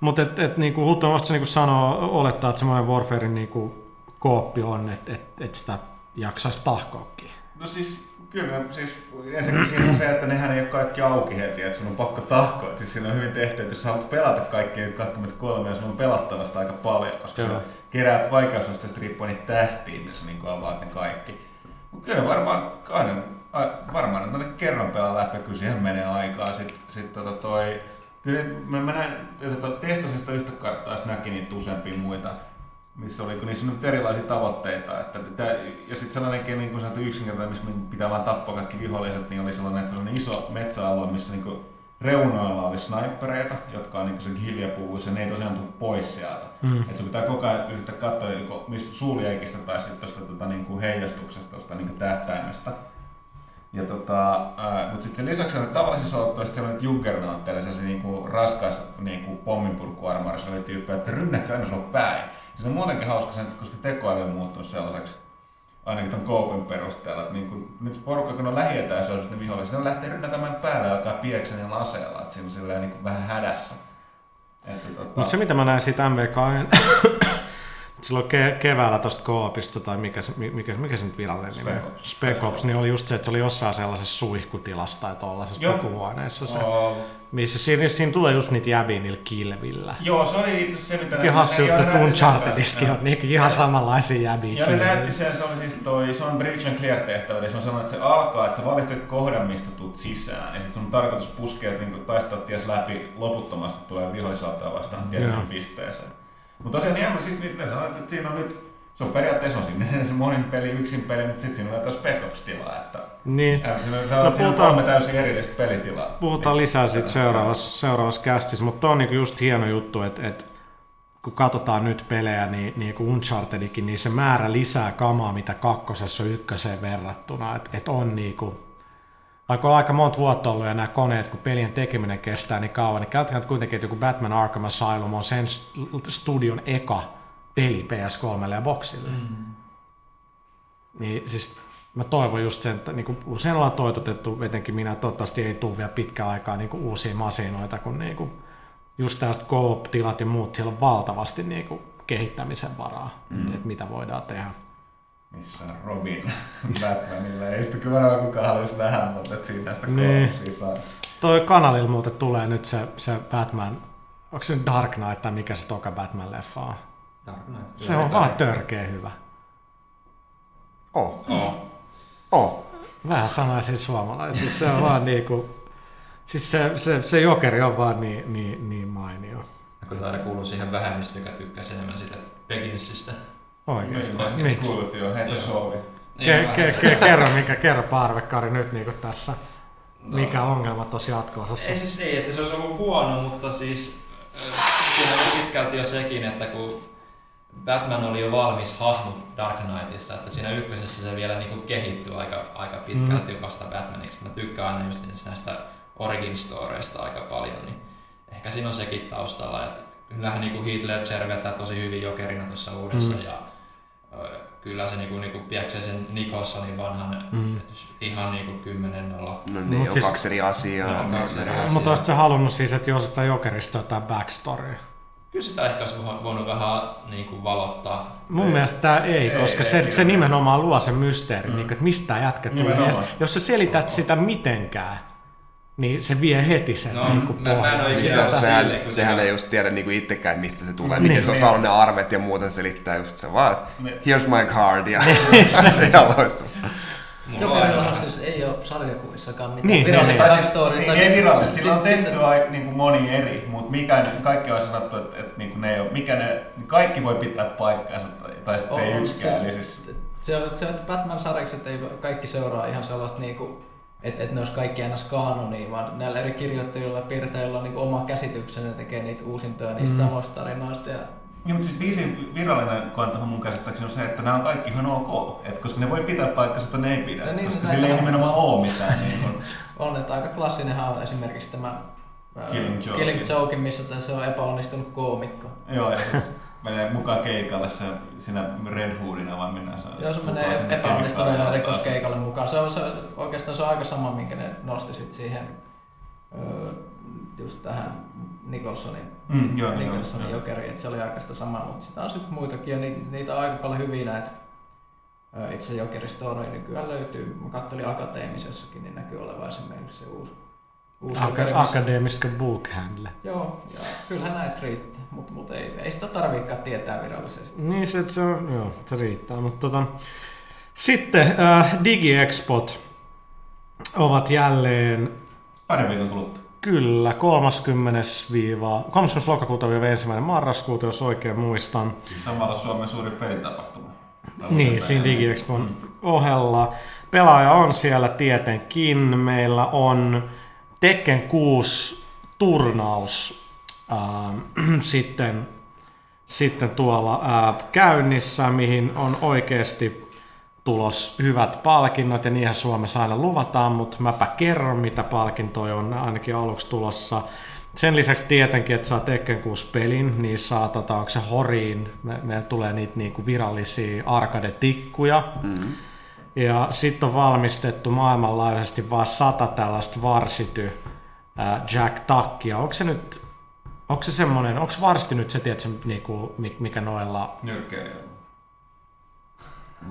mutta et, et, niinku Hutto vasta niinku sanoo, olettaa, että semmoinen Warfarein niinku kooppi on, että et, et sitä jaksaisi tahkoakin. No siis, kyllä, siis ensinnäkin siinä on se, että nehän ei ole kaikki auki heti, että sun on pakko tahkoa. Siis siinä on hyvin tehty, että jos sä haluat pelata kaikki niitä 23 ja sun on pelattavasta aika paljon, koska Joo. sä keräät vaikeusasteesta riippuen niitä tähtiä, missä niin avaat ne kaikki. Mut kyllä varmaan, aina, varmaan että kerran pelaa läpi, kyllä siihen menee aikaa. Sitten sit tota toi, kyllä mä, mä näin, tota, testasin sitä yhtä karttaa, sitten näki niitä useampia muita missä oli, kun niissä on erilaisia tavoitteita. Että, ja sitten sellainenkin niin kuin sanottu yksinkertainen, missä pitää vaan tappaa kaikki viholliset, niin oli sellainen, että sellainen iso metsäalue, missä niin kuin reunoilla oli snipereita, jotka on niin se hiljapuvuissa, ja ne ei tosiaan tule pois sieltä. Mm. Et sun pitää koko ajan yrittää katsoa, joko mistä suuliaikista tai sitten tuosta tota, niin kuin heijastuksesta, tuosta niin kuin tähtäimestä. Ja tota, mutta sitten sen lisäksi oli tavallisissa oloissa siellä oli juggernautteja, sellaisia niinku raskas niinku pomminpurkuarmorissa oli tyyppejä, että rynnäkö aina sulla päin. Se on muutenkin hauska sen, koska tekoäly on muuttunut sellaiseksi, ainakin ton Koupen perusteella, että niinku, nyt porukka kun on lähietäisyys, ne viholliset, ne lähtee rynnätämään päälle ja alkaa pieksen niillä aseella, että siinä on niinku vähän hädässä. Tota, Mutta se mitä mä näin siitä MVK, silloin ke- keväällä tuosta koopista, tai mikä se, mikä, mikä se nyt virallinen nimi on? Spec Ops, niin oli just se, että se oli jossain sellaisessa suihkutilassa tai tuollaisessa Joo. pukuhuoneessa se, Oo, missä siinä, siinä tulee just niitä jäbiä niillä kilvillä. Joo, se oli itse asiassa se, mitä... Hassu ne- juttu, että Unchartediskin Joo. on niin ihan samanlaisia jäbiä Ja ne näytti sen, se oli siis toi, se on Bridge and Clear tehtävä, se on sanonut, että se alkaa, että sä valitset kohdan, mistä tuut sisään, ja sit sun on tarkoitus puskea, että niinku taistaa ties läpi loputtomasti tulee vihollisautoja vastaan tiettyyn Joo. pisteeseen. Mutta tosiaan niin, en- siis ne sanoit, että siinä on nyt, se on periaatteessa on sinne se monin peli, yksin peli, mutta sitten siinä on Spec Ops-tilaa, että Niin. ja siinä on, No, puhutaan- kolme täysin erillistä pelitilaa. Puhutaan Niin, lisää sitten seuraavassa, seuraavassa kästissä, mutta on niinku just hieno juttu, että, että kun katsotaan nyt pelejä, niin, niin kuin Unchartedikin, niin se määrä lisää kamaa, mitä kakkosessa on ykköseen verrattuna. Että et on niinku, vaikka on aika monta vuotta ollut ja nämä koneet, kun pelien tekeminen kestää niin kauan, niin käytetään kuitenkin, että joku Batman Arkham Asylum on sen st- studion eka peli PS3 ja Boxille. Mm. Niin siis mä toivon just sen, että niin usein ollaan toitotettu, etenkin minä toivottavasti ei tule vielä pitkään aikaa niin uusia masinoita, kun niin kuin, just tästä co-op-tilat ja muut, siellä on valtavasti niin kuin, kehittämisen varaa, mm. että mitä voidaan tehdä. Missä on Robin Batmanilla. Ei sitä kyllä varmaan kukaan haluaisi nähdä, mutta et siinä sitä Niin. on. Toi kanalilla muuten tulee nyt se, se Batman, onko se Dark Knight tai mikä se toka Batman-leffa on? Dark Knight. Se on vaan törkeä hyvä. Oh, Oh. oh. Vähän sanoisin suomalaisille, se on vaan niinku, siis se, se, se jokeri on vaan niin, niin, niin mainio. Kun aina kuuluu siihen vähemmistöön, joka tykkäsi enemmän siitä Beginsistä. Oikeesti. Miksi? Jo, heitä ke, kerro, mikä, kerro Parvekkari nyt niinku tässä. No. Mikä ongelma tuossa jatko-osassa? Ei siis ei, että se olisi ollut huono, mutta siis äh, siinä oli pitkälti jo sekin, että kun Batman oli jo valmis hahmo Dark Knightissa, että siinä ykkösessä se vielä niinku kehittyi aika, aika pitkälti mm. vasta Batmaniksi. Mä tykkään aina just näistä origin storeista aika paljon, niin ehkä siinä on sekin taustalla, että kyllähän niinku Heath Ledger vetää tosi hyvin jokerina tuossa uudessa Mm. ja kyllä se niinku, niinku pieksee sen Nicholsonin vanhan Mm. ihan niinku kymmenen nolla. No niin, on siis- kaksi eri asiaa. No, kaksi eri asiaa. Mutta olisit sä halunnut siis, että jos sä jokerista jotain backstory? Kyllä sitä ehkä olisi vo- voinut vähän niin kuin valottaa. Mun Ei. mielestä tää ei, Ei, koska ei, se, ei, se nimenomaan luo sen mysteerin, Mm. niin, että mistä tää jätkä tulee. Jos sä selität sitä mitenkään, niin se vie heti sen No, niin kuin mä- mä en pohjan. ole Siis sitä, sehän, sehän ei just tiedä niinku itsekään, että mistä se tulee, Niin. miten se on Niin. saanut ne arvet ja muuten selittää just se vaan, here's my card ja ihan loistava. Aina- siis ei ole sarjakuvissakaan mitään Niin, virallista niin, backstoria. niin, tai ei virallisesti, sillä on tehty ai, niin kuin moni eri, mutta mikä, kaikki on sanottu, että, että niin kuin ne ei ole, mikä ne, kaikki voi pitää paikkaansa, tai, tai sitten ei yksikään. siis- Niin siis, Se on, se on, että Batman-sarjakset ei kaikki seuraa ihan sellaista niinku, että et ne olisi kaikki aina kaanonia, vaan näillä eri kirjoittajilla ja piirtäjillä on niinku oma käsityksen ja tekee niitä uusintoja niistä Mm. samoista tarinoista. Ja niin, mutta siis biisin virallinen kanta mun käsittääkseni on se, että nämä on kaikki ihan ok. Et koska ne voi pitää paikkansa, että ne ei pidä. No niin, koska sillä ei on. nimenomaan ole mitään. Niin kuin, on, että aika klassinenhan on esimerkiksi tämä Killing Joke. Killing Joke, missä se on epäonnistunut koomikko. joo, menee mukaan keikalle se, siinä Red Hoodina vai minä se on. Joo, se menee epäonnistuneena rikoskeikalle mukaan. Se on, se oikeastaan se on aika sama, minkä ne nosti sit siihen öö, just tähän Nicholsonin, Mm, joo, Nicholsonin joo. jokeriin, että se oli aika sitä samaa, mutta sitä on sitten muitakin ja niitä, niitä on aika paljon hyviä näitä itse jokeristoriin nykyään löytyy. Mä kattelin akateemisessakin, niin näkyy olevan esimerkiksi se uusi, uusi jokeri, Aka- missä- Akademiska bookhandle. Joo, ja kyllähän näitä riittää, mutta, mutta ei, ei sitä tarviikaan tietää virallisesti. Niin se, se on, joo, se riittää. Mutta tota, sitten äh, DigiExpot ovat jälleen Pari viikon kuluttua. Kyllä, 30. 30. lokakuuta vielä ensimmäinen marraskuuta, jos oikein muistan. Samalla Suomen suuri pelitapahtuma. Niin, siinä DigiExpon ohella. Pelaaja on siellä tietenkin. Meillä on Tekken 6 turnaus äh, sitten, sitten tuolla äh, käynnissä, mihin on oikeasti tulos hyvät palkinnot, ja niinhän Suomessa aina luvataan, mutta mäpä kerron, mitä palkintoja on ainakin aluksi tulossa. Sen lisäksi tietenkin, että saa Tekken 6 pelin, niin saa, tota, onko se Horiin, me, meillä tulee niitä niinku virallisia arcade-tikkuja, Mm. Ja sitten on valmistettu maailmanlaajuisesti vain sata tällaista varsity Jack Tuckia. Onko se nyt, onko se semmoinen, onko varsity nyt se, tiedätkö, niinku, mi- mikä noilla... Nyrkkeilijä.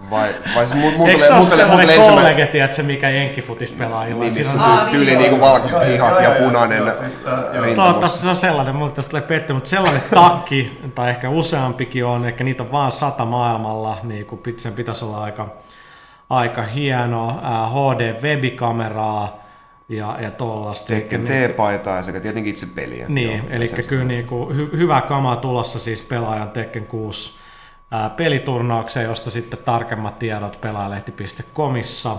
Vai, vai siis muut, muut Eikö se ole sellainen kollege, tiedätkö, mikä jenkkifutista pelaajilla? Niin, että missä siinä on on- ty- niin, tyyli joo, niinku valkoiset hihat ja punainen siis rintamus. Toivottavasti se on sellainen, mutta tästä tulee petty, mutta sellainen takki, tai ehkä useampikin on, ehkä niitä on vaan sata maailmalla, niin kuin sen pitäisi olla aika, aika hieno, äh, HD-webikameraa, ja, ja. Tekken Niin- T-paitaa ja sekä tietenkin itse peliä. Niin, Joo, eli kyllä niinku, hy, hyvää kamaa tulossa siis pelaajan Tekken 6 ää, peliturnaukseen, josta sitten tarkemmat tiedot pelaajalehti.comissa.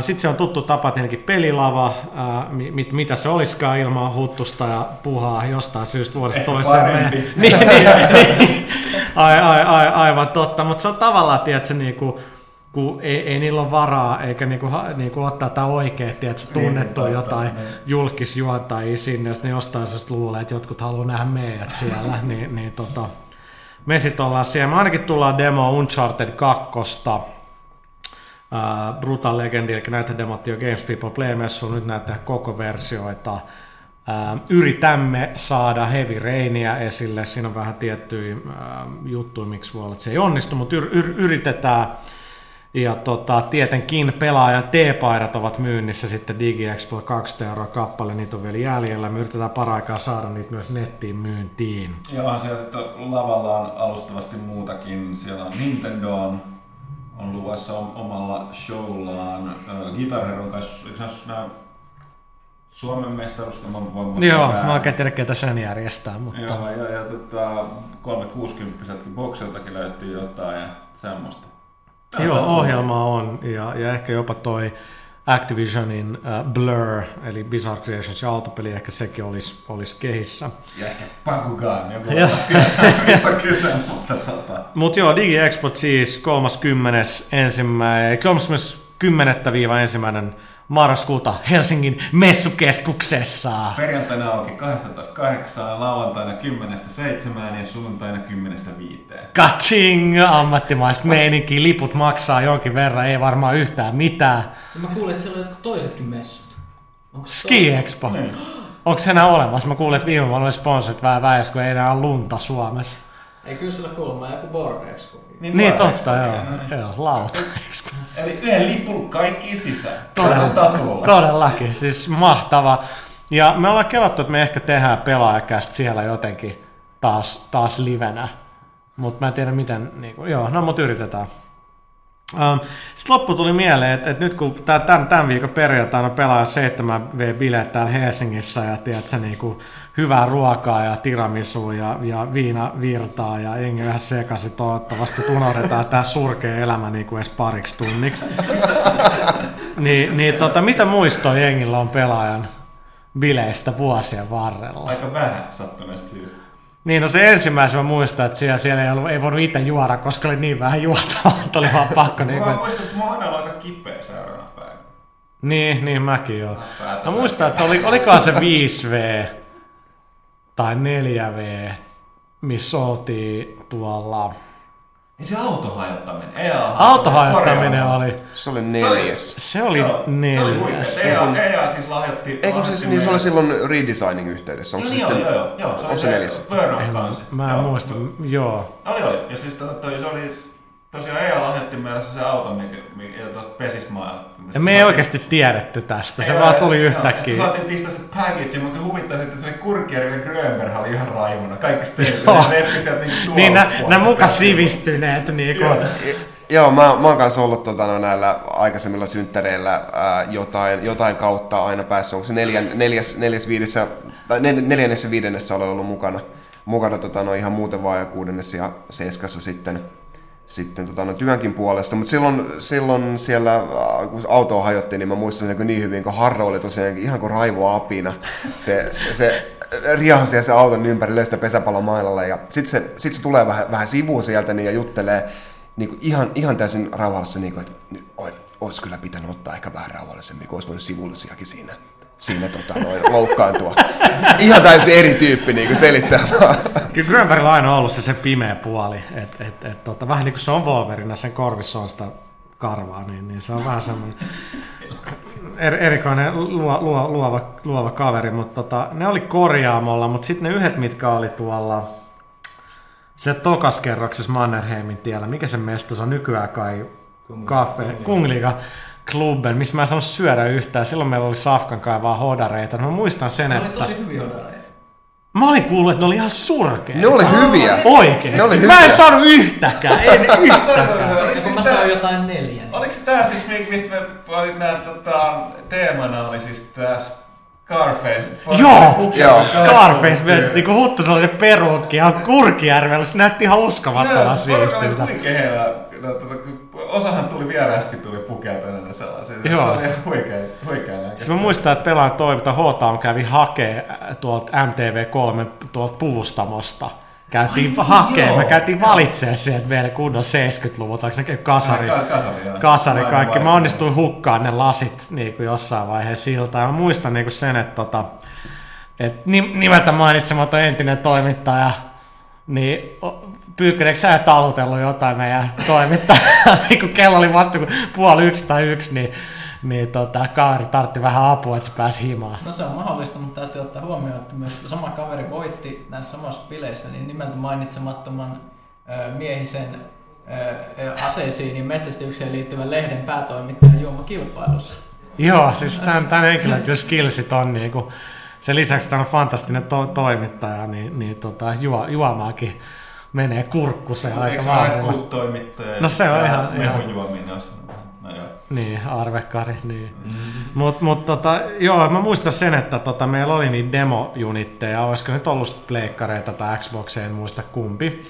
Sitten se on tuttu tapa tietenkin pelilava, ää, mit, mitä se olisikaan ilman huttusta ja puhaa jostain syystä vuodesta Ehkä toiseen. niin, niin, niin. Ai, ai, ai, aivan totta, mutta se on tavallaan, tiedätkö, niinku, kun ei, ei niillä ole varaa, eikä niinku, ha- niinku ottaa tätä oikein, tiedätkö, tunnettu totta, jotain niin. julkisjuontajia sinne, jos ne jostain syystä luulee, että jotkut haluaa nähdä meidät siellä, niin, niin tota, me sitten ollaan siellä. Me ainakin tullaan demo Uncharted 2, Uh, Brutal Legend, eli näitä demot jo Games People Play-messuun, nyt näitä koko versioita. Uh, yritämme saada Heavy Rainia esille, siinä on vähän tiettyjä uh, juttuja, miksi voi olla, että se ei onnistu, mutta yr- yr- yritetään. Ja tota, tietenkin pelaajan T-paidat ovat myynnissä sitten DigiExpo 2 euroa kappale, niitä on vielä jäljellä. Me yritetään paraikaa saada niitä myös nettiin myyntiin. Onhan siellä sitten lavalla on alustavasti muutakin. Siellä on Nintendo on, on luvassa om- omalla showllaan. Äh, Guitar Heron kanssa, eikö nämä Suomen mestaruus, kun mä voin muistaa Joo, mä oikein tiedä, ketä sen järjestää, mutta... Joo, ja, ja tota, 360 Boxiltakin löytyy jotain ja semmoista. Joo, ohjelma on, ja, ja ehkä jopa toi Activisionin uh, Blur, eli Bizarre Creations ja autopeli, ehkä sekin olisi, olisi kehissä. Ja ehkä Bakugan, joku tietää, kyse, mutta tota. Mutta joo, DigiExpo siis 30. ensimmäinen, 30.10. marraskuuta Helsingin messukeskuksessa. Perjantaina auki 12.8, lauantaina 10.7 ja sunnuntaina 10.5. Kaching! Ammattimaista meininkiä, liput maksaa jonkin verran, ei varmaan yhtään mitään. Ja mä kuulin, että siellä on jotkut toisetkin messut. Onko se Ski Expo. Niin. Onko se enää olemassa? Mä kuulin, että viime vuonna oli sponsorit vähän väes, kun ei enää ole lunta Suomessa. Ei kyllä sillä kuulemma joku Board Expo. Niin Board totta, joo. niin. joo lauta. Eli yhden lipun kaikki sisään. Todella. Todellakin, siis mahtava. Ja me ollaan kelattu, että me ehkä tehdään pelaajakästä siellä jotenkin taas, taas livenä. Mutta mä en tiedä miten, niin kuin, joo, no mut yritetään. Um, Sitten loppu tuli mieleen, että, että nyt kun tämän, tämän viikon perjantaina pelaa 7V-bileet täällä Helsingissä ja tiedät, se niinku hyvää ruokaa ja tiramisu ja, ja viina virtaa ja jengi vähän sekaisin toivottavasti, että unohdetaan tämä surkea elämä niinku edes pariksi tunniksi. niin, niin tota, mitä muistoa jengillä on pelaajan bileistä vuosien varrella? Aika vähän sattuneesta syystä. Niin, no se ensimmäisen mä muistan, että siellä, siellä ei, ollut, ei voinut itse juoda, koska oli niin vähän juotavaa, että oli vaan pakko. Niin, Mä kuin, muistan, että mä oon aina aika kipeä seuraavana päivänä. niin, niin mäkin joo. Mä muistan, että oli, olikohan se 5V tai 4V, missä oltiin tuolla... Niin se autohajottaminen. EA Autohajottaminen oli, Se oli neljäs. se oli neljäs. EA, EA siis lahjoitti... Ei kun siis, niin se oli silloin redesigning yhteydessä. Onko Joo, se niin sitten... oli, joo, joo, joo. Se on oli se neljäs? Burnout kanssa. Mä en Joo. muista, joo. Oli, oli. Ja siis toi, se oli... Tosiaan EA lahjoitti meille se auto, mikä, mikä ja tuosta Pesismaa. Ja me ei oikeasti tiedetty tästä, se vaan tuli Joo, yhtäkkiä. Ja saatiin pistää se package, mutta huvittaisi, että se oli Kurkieri ja Grönberg oli ihan raivona. Kaikista teitä. Joo. Ne sieltä niinku Niin, nä, tuolla nä muka sivistyneet niinku. Joo. Joo, mä, mä oon kanssa ollut tota, no, näillä aikaisemmilla synttäreillä ää, jotain, jotain kautta aina päässyt. Onko se neljän, neljäs, neljäs viidessä, tai nel, neljännessä viidennessä olen ollut mukana. Mukana tota, no, ihan muuten vaan ja kuudennessa ja seiskassa sitten, sitten tota, no, työnkin puolesta. Mutta silloin, silloin siellä, ää, kun autoa hajottiin, niin mä muistan sen niin hyvin, kun Harro oli tosiaan ihan kuin Raivo Apina. Se, se riahasi siellä se auton ympärille sitä pesäpallomailalla ja sitten se, sit se tulee vähän, vähän sivuun sieltä niin, ja juttelee niin kuin ihan, ihan täysin rauhallisesti, niin kuin, että nyt olisi kyllä pitänyt ottaa ehkä vähän rauhallisemmin, kun olisi voinut sivullisiakin siinä, siinä tota, noin, loukkaantua. Ihan täysin eri tyyppi niin kuin selittää vaan. Kyllä Grönbergillä on aina ollut se, se pimeä puoli, että et, et, tota, vähän niin kuin se on Wolverina, sen korvissa on sitä karvaa, niin, niin se on vähän semmoinen er, erikoinen luo, luo, luova, luova kaveri, mutta tota, ne oli korjaamolla, mutta sitten ne yhdet, mitkä oli tuolla se tokaskerroksessa Mannerheimin tiellä, mikä se mesta, se on nykyään kai? Kaffe, Kungliga Klubben, missä mä en saanut syödä yhtään. Silloin meillä oli Safkan kaivaa hodareita. Mä muistan sen, Ne oli että... tosi hyviä odareita. Mä olin kuullut, että ne oli ihan surkeita. Ne oli hyviä. Oikeesti. Ne oli Mä en hyviä. saanut yhtäkään, en yhtäkään. Oliko se mä sain jotain neljän. Oliko se tää siis, mi- mistä me oli nää tota, teemana oli siis tää Scarface? Joo, Joo. Scarface vetti, kun Huttus oli se peruukki ja Kurkijärvellä, se näytti ihan uskomattoman siistiltä. Huikea heillä. No, tota, osahan tuli vieraasti tuli pukeutuneena sellaisen. Joo. Se oli huikea, huikea. Siis mä muistan, että pelaan toiminta H-Town kävi hakee äh, tuolta MTV3 tuolta puvustamosta. Käytiin hakee, joo. me käytiin valitsemaan sieltä vielä kunnon 70-luvulta, onko se kasari, Ka- kasari, joo. kasari Aivan kaikki. Mä onnistuin hukkaan ne lasit niin kuin jossain vaiheessa siltä. Ja mä muistan niin kuin sen, että tota, et nim- nimeltä mainitsematon entinen toimittaja, niin Pyykköneekö sä talutellut jotain meidän toimittajaa, niin kun kello oli vasta kun puoli yksi tai yksi, niin, niin tota, kaveri tartti vähän apua, että se pääsi himaan. No se on mahdollista, mutta täytyy ottaa huomioon, että myös sama kaveri voitti näissä samassa bileissä niin nimeltä mainitsemattoman ö, miehisen ö, aseisiin niin metsästykseen liittyvän lehden päätoimittajan juomakilpailussa. Joo, siis tämän, tämän henkilön kyllä skillsit on niinku, sen lisäksi tämä on fantastinen to- toimittaja, niin, niin tota, juo, juomaakin menee aika Eikö se ole vahvalla. kulttoimittaja? No se on ihan- Mehun ihan- juominen No joo. Niin, arvekari, niin. Mm-hmm. Mut, mut tota, joo, mä muistan sen, että tota, meillä oli niitä demo-unitteja, olisiko nyt ollut pleikkareita tai Xboxeja, en muista kumpi.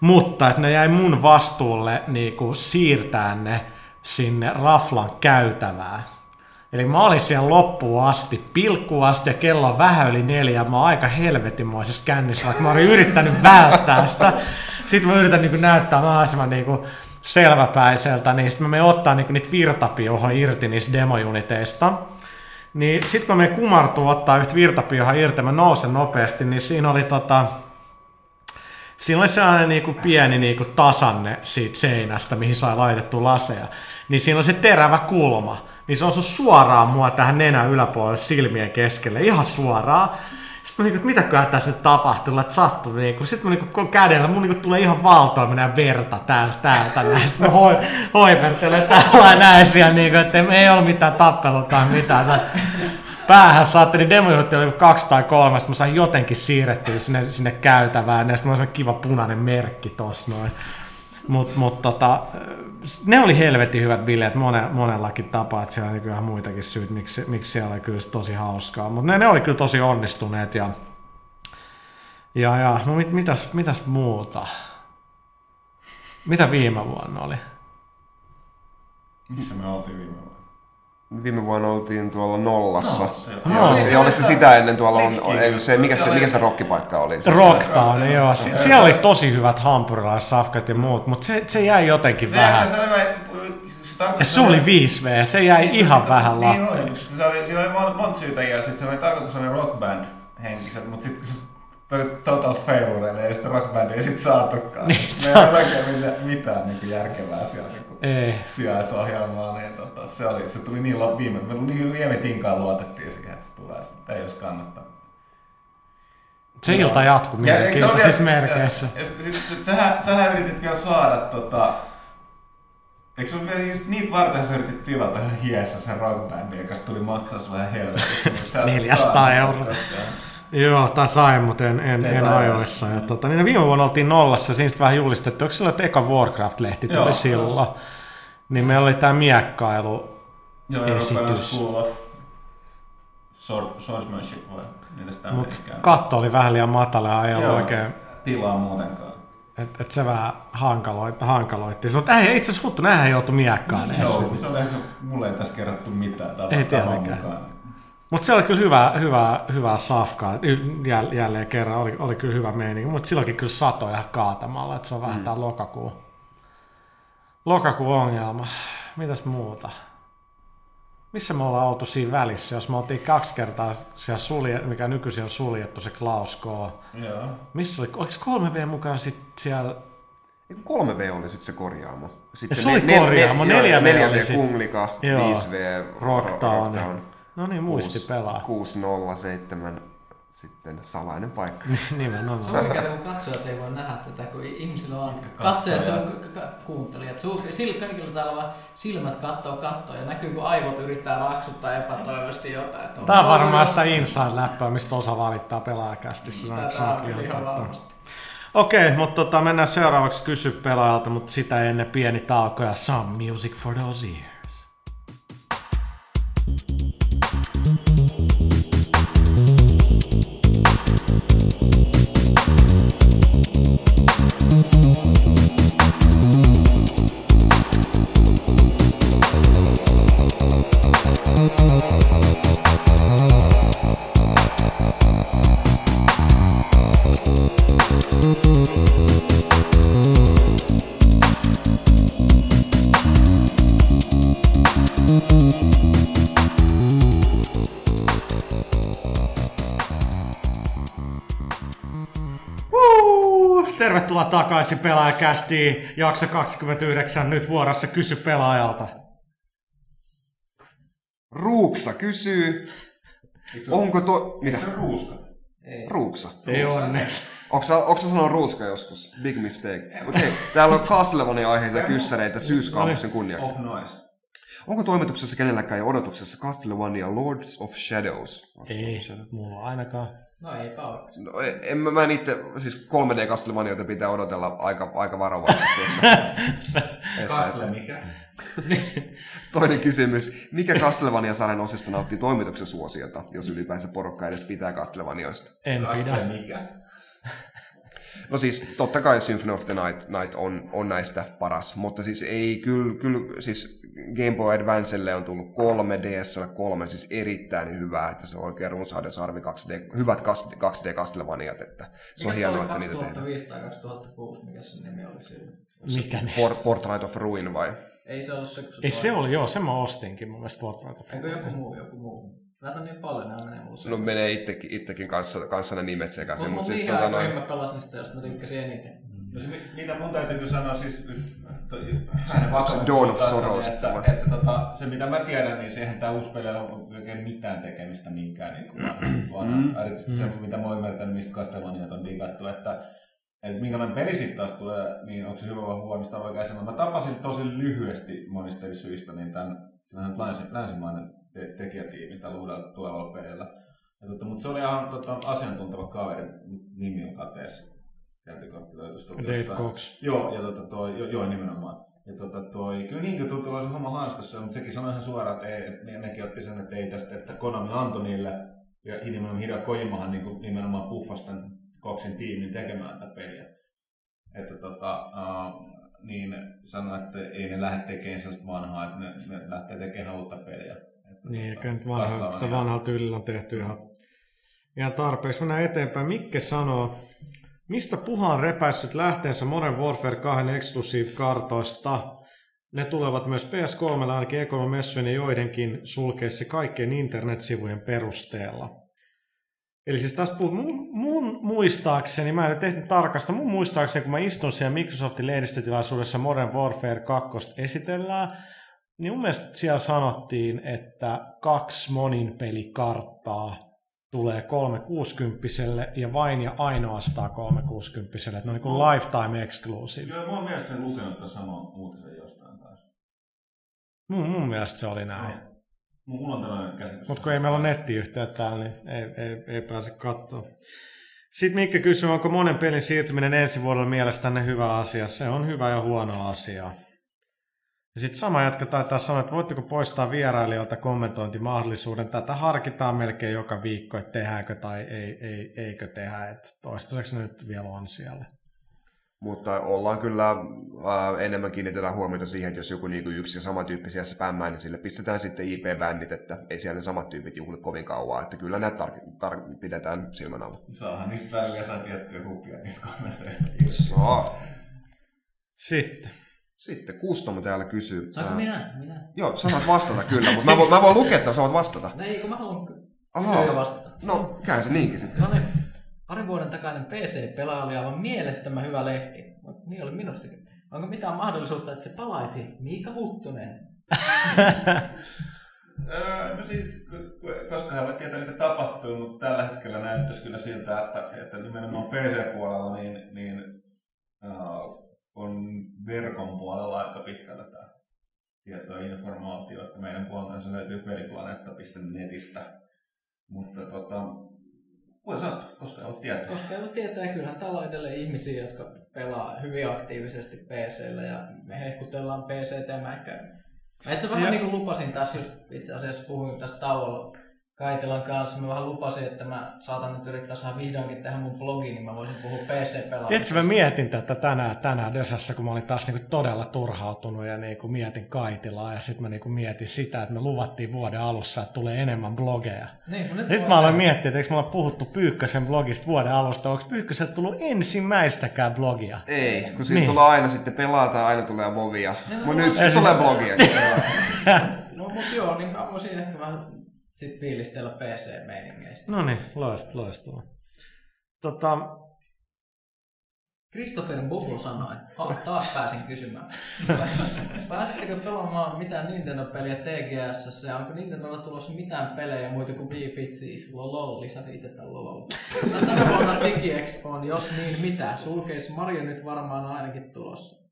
Mutta että ne jäi mun vastuulle niinku siirtää ne sinne raflan käytävään. Eli mä olin siellä loppuun asti, pilkkuun asti ja kello on vähän yli neljä. Mä oon aika helvetimoisessa kännissä, vaikka mä olin yrittänyt välttää sitä. Sitten mä yritän niin näyttää mahdollisimman niin selväpäiseltä, niin sitten mä menen ottaa niin niitä virtapioha irti niistä demojuniteista. Niin sitten kun mä menen kumartuu ottaa yhtä virtapioha irti, mä nousen nopeasti, niin siinä oli tota, Siinä oli sellainen niinku pieni niinku tasanne siitä seinästä, mihin sai laitettu laseja. Niin siinä on se terävä kulma. Niin se osui suoraan mua tähän nenän yläpuolelle silmien keskelle. Ihan suoraan. Sitten mä niinku, mitäköhän tässä nyt tapahtuu, että sattuu niinku. Sitten mä niinku kädellä, mun niinku tulee ihan valtoimena verta täältä, täältä näin. Sitten mä hoi, hoipertelen täällä näin siellä niinku, että ei ollut mitään tappelua tai mitään. Tää päähän saatte, niin demojuhti oli kaksi tai kolme, sitten mä sain jotenkin siirrettyä sinne, sinne käytävään, ja sitten mulla oli kiva punainen merkki tossa noin. Mut, mut tota, ne oli helvetin hyvät bileet mone, monellakin tapaa, että siellä oli kyllä muitakin syyt, miksi, miksi siellä oli kyllä tosi hauskaa. Mutta ne, ne oli kyllä tosi onnistuneet ja, ja, ja no mit, mitäs, mitäs muuta? Mitä viime vuonna oli? Missä me oltiin viime vuonna? Viime vuonna oltiin tuolla nollassa. Nollassa, joo. Ja oliko, se, ja oliko se sitä ennen tuolla, on, ei, se, mikä, se, Se oli- mikä se rockipaikka oli? Se- Rocktown, se- joo. se- Sie- se- siellä oli tosi hyvät hampurilaissafkat ja muut, mutta se, se jäi jotenkin Se, vähän. se, se Ja se oli 5V, se jäi Niin, ihan se- vähän niin oli. latteeksi. Se oli, siinä oli monta, monta syytä ja sitten se oli tarkoitus oli rockband henkiset, mutta sitten se tuli total failureille ja sitten rockband ei sitten saatukaan. Niin, Niin, se me on- ei ole oikein mitään, mitään niin järkevää siellä niin Ei. sijaisohjelmaa, niin tota, se, oli, se tuli niin lo- viime, me niin viime tinkaan luotettiin siihen, että se tulee, mutta ei olisi kannattanut. Se ilta Ja eikö se ole mielenkiintoisissa vielä- merkeissä. Ja, ja sit, sit, sit, sähän, sähän yritit vielä saada tota... Eikö se ole vielä just niitä varten sä yritit tilata hiessä sen rockbandin, joka tuli maksaa sä et 400 saanut sitä euroa. koskaan. Joo, tai sain, mutta en, en, en ajoissa. Ja, tota, niin viime vuonna oltiin nollassa, siinä sitten vähän julistettu. Onko sillä, että eka Warcraft-lehti tuli Joo. silloin? Niin meillä oli tämä miekkailu. Joo, Esitys. Swordsmanship vai Mutta katto oli vähän liian matala ja ei ollut oikein, Tilaa muutenkaan. että et se vähän hankaloitti. hankaloitti. Mutta ei itse asiassa huttu, näinhän ei joutu miekkaan. Joo, se oli ehkä, mulle ei tässä kerrottu mitään tietenkään. mukaan. Mutta se oli kyllä hyvä, hyvä, hyvä safkaa. Jälleen kerran oli, oli kyllä hyvä meininki. Mutta silloinkin kyllä satoi ihan kaatamalla, että se on vähän mm. tämä lokakuu. Lokakuun ongelma. Mitäs muuta? Missä me ollaan oltu siinä välissä, jos me oltiin kaksi kertaa siellä sulje, mikä nykyisin on suljettu, se Klaus K. Joo. Missä oli, oliko 3V mukaan sit siellä? Eiku 3V oli sitten se korjaamo. Sitten se oli korjaamo, 4V oli 4V sit. Kunglika, Joo. 5V Rocktown. No niin, muisti Kuusi- pelaa. 607 sitten salainen paikka. Se Nimenomaan. on oikein, kun katsojat ei voi nähdä tätä, kun ihmisillä on Katsojat. se on k- k- kuuntelijat. Sillä kaikilla täällä vaan silmät kattoo kattoo ja näkyy, kun aivot yrittää raksuttaa epätoivoisesti jotain. Että Tämä on varmaan sitä inside-läppää, mistä osa valittaa pelaajakästissä. Tätä Saa on kyllä ihan varmasti. Okei, mutta tota, mennään seuraavaksi kysy pelaajalta, mutta sitä ennen pieni tauko ja some music for those ears. Takaisin pelaajakästiin, jakso 29, nyt vuorossa kysy pelaajalta. Ruuksa kysyy, onko tuo... Mitä? Se ruuska. Ei. Ruuksa. Ei onneksi. Onko sä, onko sä sanonut ruuska joskus? Big mistake. Mutta hei, täällä on Castlevania aiheisia kyssäreitä syyskaamuksen kunniaksi. Of noise. Onko toimituksessa kenelläkään jo odotuksessa Castlevania Lords of Shadows? Lords Ei, of Shadows. mulla ainakaan. No eipä ole. No, en mä, mä en itse, siis 3D Castlevanioita pitää odotella aika, aika varovaisesti. Että. mikä? Toinen kysymys. Mikä Castlevania-sarjan osista nauttii toimituksen suosiota, jos ylipäänsä porukka edes pitää Castlevanioista? en pidä. Mikä? No siis totta kai Symphony of the Night, Night on, on näistä paras, mutta siis ei kyllä, kyllä siis Game Boy Advancelle on tullut kolme, DSL kolme, siis erittäin hyvää, että se on oikein runsauden sarvi 2D, hyvät 2D Castlevaniat, että se on Mikä hienoa, oli että niitä tehdään. 2005 tai 2006, mikä se nimi oli silloin? Mikä ne? Port, Portrait of Ruin vai? Ei se ollut se, kun se Ei se oli, joo, se mä ostinkin mun mielestä Portrait of Eikö joku muu, joku muu? Näitä on niin paljon, nämä menee mulle No menee itsekin, itsekin kanssa, kanssa ne nimet sekaisin, Mutta mutta mut siis niin tota noin, mä pelasin sitä, josta mä tykkäsin eniten. No se, mitä mun täytyy sanoa siis hänen vakavan Dawn of Sorrow että, että, että tota, se mitä mä tiedän, niin siihen tämä uusi peli on oikein mitään tekemistä minkään niin kuin, vaan Mm. erityisesti se, mitä mä oon ymmärtänyt, mistä Castlevaniat on digattu, että että minkälainen peli sitten taas tulee, niin onko se hyvä vai huono, sitä voi. Mä tapasin tosi lyhyesti monista eri syistä niin tämän, länsi, länsimainen te- tekijätiimi tällä uudella tulevalla pelillä. Ja, tota, mutta se oli ihan tota, asiantunteva kaveri, nimi on kateessa. Tiedättekö, löytyisi tuolta Dave jostain. Cox. Joo, ja tota toi, jo, joo, nimenomaan. Ja tota toi, kyllä niin kuin tuntuu se homma hanskassa, mutta sekin sanoi ihan suoraan, että, ei, että ne- nekin otti sen, että ei tästä, että Konami antoi niille, ja nimenomaan Hideo Kojimahan niin nimenomaan puffasi tämän Coxin tiimin tekemään tätä peliä. Että tota, uh, niin sanoi, että ei ne lähde tekemään sellaista vanhaa, että ne, ne lähtee tekemään uutta peliä. Että, Niin, tota, eikä nyt vanha, sitä vanhalla tyylillä on tehty ihan, ihan tarpeeksi. Mennään eteenpäin. Mikke sanoo, mistä Puha on repäissyt lähteensä Modern Warfare 2 Exclusive-kartoista? Ne tulevat myös PS3, ainakin E3-messujen ja joidenkin sulkeissa kaikkien internetsivujen perusteella. Eli siis taas puhut, mun, mun muistaakseni, mä en nyt tehty tarkasta, mun muistaakseni, kun mä istun siellä Microsoftin lehdistötilaisuudessa Modern Warfare 2 esitellään, niin mun mielestä siellä sanottiin, että kaksi monin pelikarttaa tulee 360 ja vain ja ainoastaan 360 että ne on niin kuin lifetime exclusive. Joo, mä oon mielestäni lukenut tämän saman uutisen jostain taas. Mun, mun mielestä se oli näin. Mulla on tällainen käsitys. Mutta kun ei meillä ole nettiyhteyttä täällä, niin ei, ei, ei pääse katsoa. Sitten Mikke kysyy, onko monen pelin siirtyminen ensi vuodelle mielestänne hyvä asia? Se on hyvä ja huono asia. Ja sitten sama jätkä taitaa sanoa, että voitteko poistaa vierailijoilta kommentointimahdollisuuden. Tätä harkitaan melkein joka viikko, että tehdäänkö tai ei, ei, eikö tehdä. Että toistaiseksi ne nyt vielä on siellä. Mutta ollaan kyllä äh, enemmän kiinnitetään huomiota siihen, että jos joku niin yksi ja samantyyppisiä spämmää, niin sille pistetään sitten IP-bännit, että ei siellä ne samat tyypit juhli kovin kauan. Että kyllä näitä tar- tar- pidetään silmän alla. Saahan niistä välillä jotain tiettyjä huppia niistä kommenteista. Saa. Sitten. Sitten Kustomo täällä kysyy. Saanko ää, minä? Minä? Joo, sä saat vastata kyllä, mutta mä voin, mä voin lukea, että sä voit vastata. No ei, kun mä haluan ja vastata. No, käy se niinkin sitten. Sellainen parin vuoden takainen PC-pelaaja oli aivan mielettömän hyvä lehti. Mut Niin oli minustakin. Onko mitään mahdollisuutta, että se palaisi? Miika Huttunen. Öö, no siis, koska ovat tietää, mitä tapahtuu, mutta tällä hetkellä näyttäisi kyllä siltä, että, että nimenomaan PC-puolella niin, niin uh, on verkon puolella aika pitkällä tämä tieto ja informaatio, että meidän puolelta se löytyy peliplaneetta.netistä. Mutta tota, Voi sanoa, koska ei ole tietää. Koska ei voi tietää, ja kyllähän täällä on edelleen ihmisiä, jotka pelaa hyvin aktiivisesti PCllä ja me hehkutellaan PCtä ja mä ehkä... Mä itse vähän Ja- niin kuin lupasin tässä just itse asiassa puhuin tästä tauolla Kaitilan kanssa. Mä vähän lupasin, että mä saatan nyt yrittää saada vihdoinkin tähän mun blogiin, niin mä voisin puhua PC-pelaamisesta. Tiedätkö, mä mietin tätä tänään, tänään Dösässä, kun mä olin taas niinku todella turhautunut ja niinku mietin Kaitilaa ja sitten mä niinku mietin sitä, että me luvattiin vuoden alussa, että tulee enemmän blogeja. Niin, mutta nyt Ja sitten mä aloin miettiä, että eikö me olla puhuttu Pyykkösen blogista vuoden alusta, onko Pyykköseltä tullut ensimmäistäkään blogia? Ei, kun siitä Niin. tulee aina sitten pelataan, aina tulee vovia. Niin, Mutta no, nyt sitten tulee blogiakin. No mut joo, niin mä voisin ehkä vähän sit fiilistellä PC-meiningeistä. No niin, loistavaa, loistavaa. Tota, Christopher Bubble sanoi, että taas pääsin kysymään. Pääsittekö pelaamaan mitään Nintendo-peliä TGS ja onko Nintendolla tulossa mitään pelejä muita kuin Wii Fit siis? Lol, lisäsi itse tämän lol. Tänä vuonna DigiExpoon, jos niin mitä. Sulkeis Mario nyt varmaan on ainakin tulossa.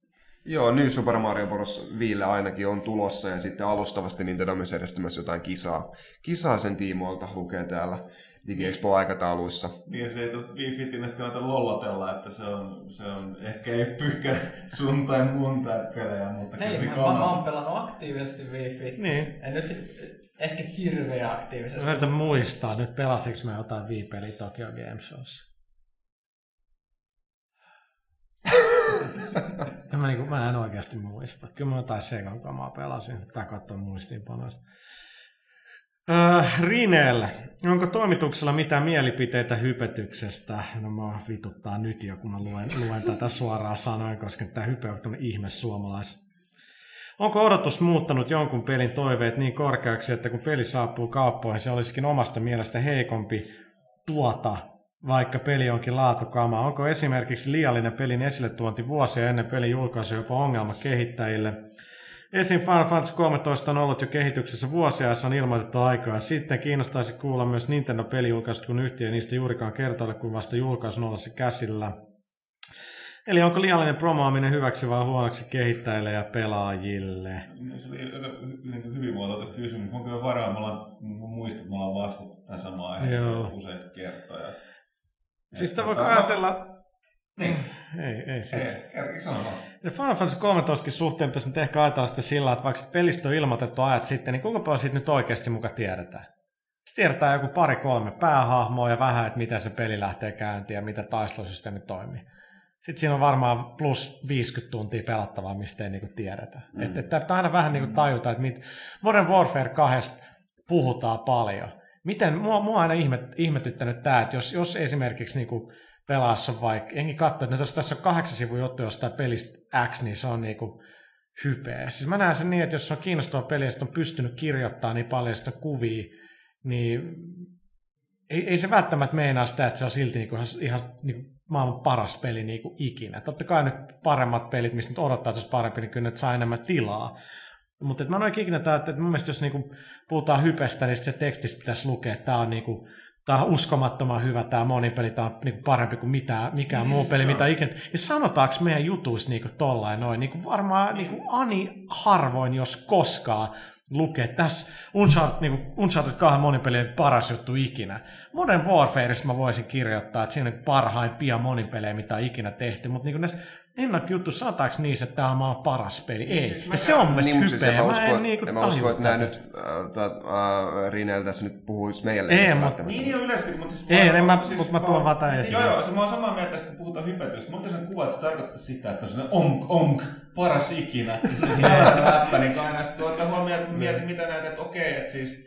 Joo, New Super Mario Bros. Viille ainakin on tulossa ja sitten alustavasti Nintendo on myös järjestämässä jotain kisaa. Kisaa sen tiimoilta lukee täällä DigiExpo-aikatauluissa. Niin se ei Wii Fitin kannata lollotella, että se on, se on ehkä ei pyyhkä sun tai mun tai pelejä, mutta Hei, kyllä mä, se mä, mä oon pelannut aktiivisesti Wii Fit. niin. En nyt ehkä hirveän Mä aktiivisesti. yritän muistaa, nyt pelasinko mä jotain Wii-peliä Tokyo Game Showssa. Ja mä, niinku, mä en oikeasti muista. Kyllä mä jotain Segan kamaa pelasin. Tää katsoa muistiinpanoista. Öö, Rinelle, onko toimituksella mitään mielipiteitä hypetyksestä? No mä vituttaa nyt jo, kun mä luen, luen tätä suoraan sanoen, koska tämä hype on ihme suomalais. Onko odotus muuttanut jonkun pelin toiveet niin korkeaksi, että kun peli saapuu kauppoihin, se olisikin omasta mielestä heikompi tuota, vaikka peli onkin laatukama? Onko esimerkiksi liiallinen pelin esille tuonti vuosia ennen pelin julkaisua jopa ongelma kehittäjille? Esim. Final Fantasy 13 on ollut jo kehityksessä vuosia ja se on ilmoitettu aikaa. Sitten kiinnostaisi kuulla myös Nintendo-pelijulkaisut, kun yhtiö niistä juurikaan kertoile, kun vasta julkaisun ollessa käsillä. Eli onko liiallinen promoaminen hyväksi vai huonoksi kehittäjille ja pelaajille? Se oli aika niin hyvin muotoiltu kysymys. Mä kyllä mä muistan, että me ollaan vastattu tähän samaan aiheeseen useita kertoja. Siis sitä Että voi tota, ajatella... Niin, Ei, ei sit. ei, vaan. Ja Final Fantasy 13 suhteen pitäisi nyt ehkä ajatella sitä sillä, että vaikka pelistä on ilmoitettu ajat sitten, niin kuinka paljon siitä nyt oikeasti muka tiedetään? Sitten tiedetään joku pari-kolme päähahmoa ja vähän, että miten se peli lähtee käyntiin ja miten taistelusysteemi toimii. Sitten siinä on varmaan plus 50 tuntia pelattavaa, mistä ei niinku tiedetä. Mm. Että, että aina vähän niinku tajuta, että mit, Modern Warfare 2 puhutaan paljon. Miten, mua, mua aina ihmet, ihmetyttänyt tämä, että jos, jos esimerkiksi niinku pelaassa on vaikka, enkin katso, että no jos tässä on kahdeksan sivun juttu jostain pelistä X, niin se on niinku hypeä. Siis mä näen sen niin, että jos on kiinnostava peli ja on pystynyt kirjoittamaan niin paljon sitä kuvia, niin ei, ei se välttämättä meinaa sitä, että se on silti niinku ihan, ihan niinku maailman paras peli niinku ikinä. Totta kai nyt paremmat pelit, mistä nyt odottaa, että se olisi parempi, niin kyllä ne saa enemmän tilaa. Mutta mä en oikein ikinä tämä, että mun mielestä jos niinku puhutaan hypestä, niin se tekstistä pitäisi lukea, että tämä on niinku, Tämä on uskomattoman hyvä tämä monipeli, tämä on niinku parempi kuin mitään, mikään muu peli, mitä ikinä. Ja sanotaanko meidän jutuissa niinku tollain noin, niinku varmaan niinku ani harvoin, jos koskaan lukee, että tässä Uncharted, niinku, Uncharted 2 monipelien paras juttu ikinä. Modern Warfareista mä voisin kirjoittaa, että siinä on parhaimpia monipelejä, mitä on ikinä tehty, mutta niinku näissä ennakkojutuissa sanotaanko niissä, että tämä on maan paras peli? Ei. Ja se on mun Niin, mutta siis hypeä. en mä Mä usko, en niinku en mä usko että nämä nyt äh, ta, äh, Rinel tässä nyt puhuisi meille. Ei, tästä mut- välttämättä. Niin, niin yleisesti, mutta siis... Ei, mä- en mä- siis mut mä tuon vaan tän esiin. Joo, joo, se, mä oon samaa mieltä, että puhutaan hypetystä. Mutta sen kuva, että se tarkoittaa sitä, että on sellainen onk, onk, paras ikinä. Tällainen läppä, niin aina sitten kun ottaa huomioon, että mietin mitä näitä, että okei, että siis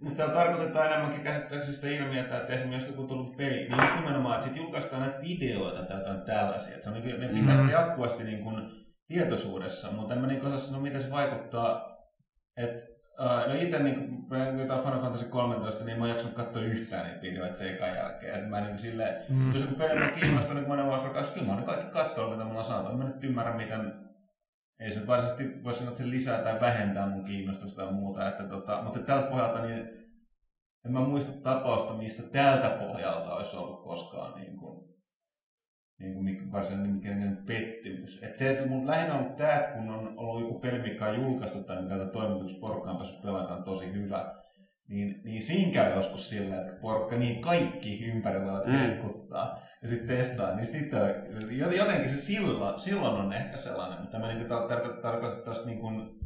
mutta tarkoitetaan enemmänkin käsittääkseni sitä ilmiötä, että esimerkiksi joku tullut peli, niin just nimenomaan, että sit julkaistaan näitä videoita tai jotain tällaisia. Että se on niin, ne pitää sitä jatkuvasti niin kuin tietoisuudessa, mutta en mä niin osaa sanoa, miten se vaikuttaa. Että Uh, no itse niin kun jotain Final Fantasy 13, niin mä en jaksanut katsoa yhtään niitä videoita sen ekan jälkeen. Et mä niin silleen, mm. jos joku peli on kiinnostunut, niin Modern Warfare 2, kyllä mä oon kaikki katsoa, mitä mulla on saatu. En mä nyt ymmärrä, miten ei se varsinaisesti voi sanoa, että se lisää tai vähentää mun kiinnostusta tai muuta. Että tota, mutta tältä pohjalta niin en mä muista tapausta, missä tältä pohjalta olisi ollut koskaan niin kuin, niin kuin mikä- varsinainen mikään pettymys. Et se, että mun lähinnä on ollut tää, että kun on ollut joku peli, mikä on julkaistu tai mitä toimitusporukka on päässyt pelaamaan, on tosi hyvä, niin, niin siinä käy joskus silleen, että porukka niin kaikki ympärillä Mm. Ja sitten testaa, niin sitten jotenkin se silloin, silloin on ehkä sellainen, mutta mä niin tar- tarkoitan tästä niin kuin,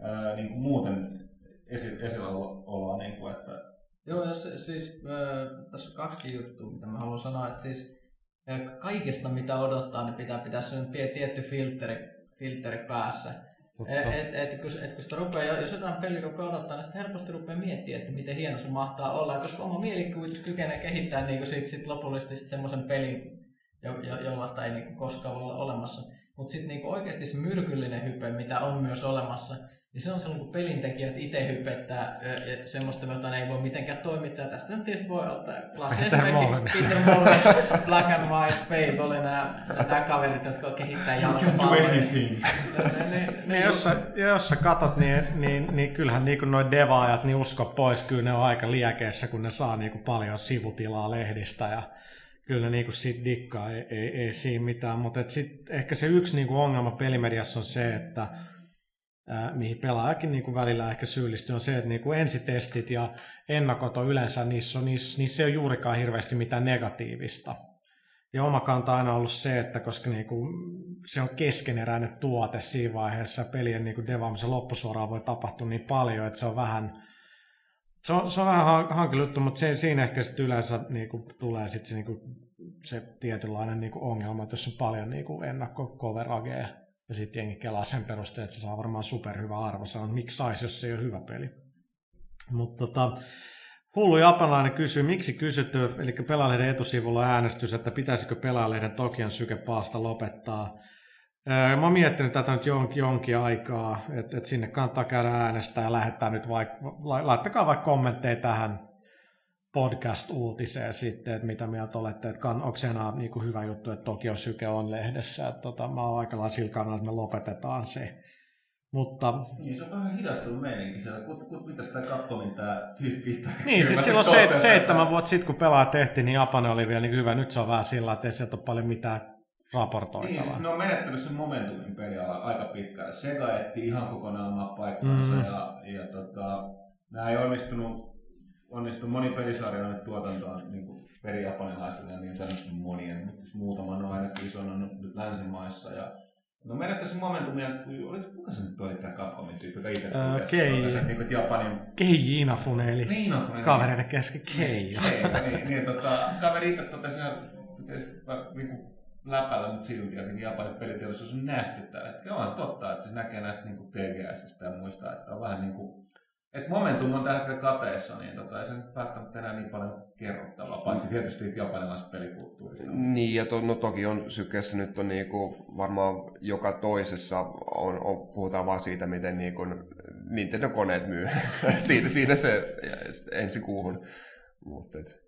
ää, niin kuin muuten esi- esillä oloa, niin kuin, että Joo, ja se, siis äh, tässä on kaksi juttua, mitä mä haluan sanoa, että siis kaikesta mitä odottaa, niin pitää pitää se tietty filteri, filteri päässä. Totta. Et, et, et, kun, et kun sitä rupeaa, jos jotain peli rupeaa odottaa, niin sitten helposti rupeaa miettimään, että miten hieno se mahtaa olla, koska oma mielikuvitus kykenee kehittämään niin sit, sit lopullisesti sit semmoisen pelin, jo, jo, jollaista ei niin koskaan voi olla olemassa. Mutta sitten niin oikeasti se myrkyllinen hype, mitä on myös olemassa, niin se on silloin, kun pelintekijät itse hypettää ja semmoista, jota ne ei voi mitenkään toimittaa. Tästä nyt tietysti voi ottaa. Klassinen Peter Molyneux. Peter Molyneux, Black and White, Fable, nämä, nämä kaverit, jotka kehittää ne- Niin jos sä, ja jos sä katot, niin, niin, niin kyllähän niin noin devaajat, niin usko pois, kyllä ne on aika liekeissä, kun ne saa niin kuin paljon sivutilaa lehdistä ja kyllä ne niin kuin siitä dikkaa, ei, ei, ei siinä mitään, mutta sitten ehkä se yksi niin kuin ongelma pelimediassa on se, että mihin pelaajakin niin kuin välillä ehkä syyllistyy, on se, että niin kuin ensitestit ja ennakot on yleensä, niissä, on, niissä, niissä ei ole juurikaan hirveästi mitään negatiivista. Ja oma kanta on aina ollut se, että koska niinku, se on keskeneräinen tuote siinä vaiheessa, pelien niinku devaamisen loppusuoraan voi tapahtua niin paljon, että se on vähän, se on, se on vähän han- hankala juttu, mutta se, siinä ehkä yleensä niinku, tulee sit se, niinku, se tietynlainen niinku, ongelma, että jos on paljon ennakko cover agea, ja sitten jengi kelaa sen perusteella, että se saa varmaan superhyvä arvo. Se on, miksi saisi, jos se ei ole hyvä peli. Mutta tota, Hullu japanilainen kysyy, miksi kysytty, eli pelaalehden etusivulla äänestys, että pitäisikö pelaalehden Tokion sykepaasta lopettaa. Öö, Mä oon miettinyt tätä nyt jon, jonkin aikaa, että, että sinne kannattaa käydä äänestää ja lähettää nyt vaikka, la- laittakaa vaikka kommentteja tähän podcast-uutiseen sitten, että mitä mieltä olette, että kann, onko se enää niin kuin hyvä juttu, että Tokion syke on lehdessä. Että, tota, mä oon aika lailla sillä kannalla, että me lopetetaan se. Mutta Niin, se on vähän hidastunut meininki siellä. Kut, kut, mitä sitä Capcomin tää tyyppi Niin, siis silloin se, seitsemän vuotta sitten, kun pelaa tehtiin, niin Japani oli vielä niin hyvä. Nyt se on vähän sillä, että ei sieltä ole paljon mitään Niin, raportoitavaa. siis ne on menettänyt sen momentumin peliala aika pitkään. Sega etti ihan kokonaan omaa paikkaansa mm. ja, ja tota, nämä ei onnistunut, onnistunut moni pelisarja on tuotantoon niin kuin perijapanilaisille, niin sanotusti monien, mutta siis muutama on ainakin isona nyt länsimaissa. Ja, no menettänyt sen momentumia, olit, kuka se nyt oli tämä Capcomin tyyppi, joka itse tykkäsi Kei. niin kuin, että Japanin Keiji Inafune, eli niin, kavereiden kesken Keija. niin, niin, niin tota, kaveri itse totesi va- niinku läpällä, mutta silti jotenkin Japanin peliteollisuus on nähty tällä hetkellä. On se totta, että se näkee näistä niinku TGSistä ja muista, että on vähän niinku että momentum on tällä hetkellä kateessa, niin tota, ei se nyt välttämättä enää niin paljon kerrottavaa, paitsi tietysti japanilaisesta pelikulttuurista. Niin, ja to, no toki on sykkeessä nyt on niinku, varmaan joka toisessa on, on, puhutaan vaan siitä, miten niinku Nintendo-koneet myy. siinä, siinä se ensi kuuhun. Mutta et,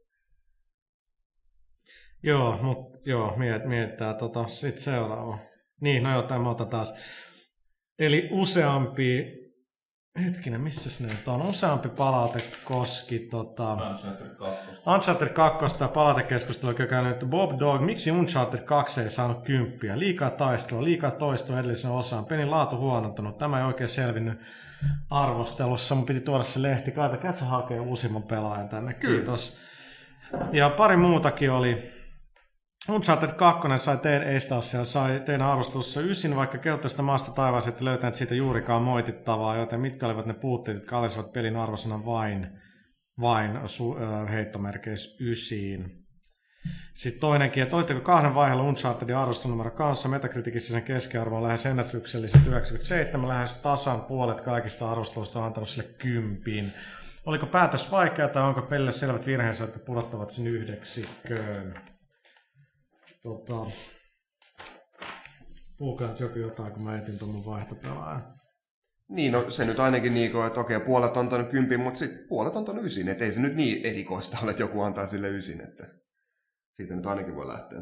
Joo, mutta joo, miet, mietitään tota, sitten seuraava. Niin, no joo, tämä otetaan taas. Eli useampi, hetkinen, missä ne nyt on? Useampi palaute koski tota, Uncharted 2. Uncharted 2 palautekeskustelu, joka nyt Bob Dog, miksi Uncharted 2 ei saanut kymppiä? Liikaa taistelua, liikaa toistoa edellisen osaan. Pelin laatu huonontunut. Tämä ei oikein selvinnyt arvostelussa. Mun piti tuoda se lehti. Kaita, käyt sä hakee uusimman pelaajan tänne? Kiitos. Ja pari muutakin oli. Uncharted 2 sai teidän Eistaus ja sai teidän arvostelussa ysin, vaikka kehottaisitte maasta taivaaseen, että löytäneet siitä juurikaan moitittavaa, joten mitkä olivat ne puutteet, jotka alisivat pelin arvosanan vain vain su- ö, heittomerkeissä ysiin. Sitten toinenkin, että olitteko kahden vaiheella Unchartedin arvostonumero kanssa, Metacriticissa sen keskiarvo on lähes ennätykselliset 97, lähes tasan puolet kaikista arvosteluista on antanut sille kympin. Oliko päätös vaikea tai onko pelille selvät virheensä, jotka pudottavat sen yhdeksikköön? Tota, puhukaa nyt joku jotain, kun mä etin tuon mun vaihtopelaajan. niin, no se nyt ainakin niin kuin, että okei, puolet on antanut kympin, mutta sitten puolet on antanut ysin. Että ei se nyt niin erikoista ole, että joku antaa sille ysin, että siitä nyt ainakin voi lähteä.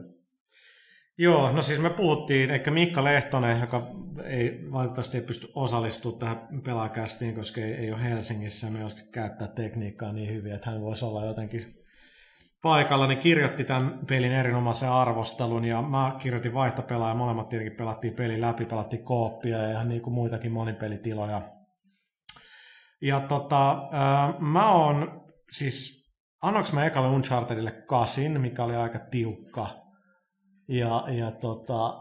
Joo, no siis me puhuttiin, ehkä Mikka Lehtonen, joka ei valitettavasti ei pysty osallistumaan tähän pelaakästiin, koska ei, ei ole Helsingissä ja me ei osti käyttää tekniikkaa niin hyvin, että hän voisi olla jotenkin paikalla, niin kirjoitti tämän pelin erinomaisen arvostelun ja mä kirjoitin vaihtopelaaja, molemmat tietenkin pelattiin peli läpi, pelattiin kooppia ja ihan niin kuin muitakin monipelitiloja. Ja tota, äh, mä oon siis, annoinko mä ekalle Unchartedille kasin, mikä oli aika tiukka. Ja, ja tota,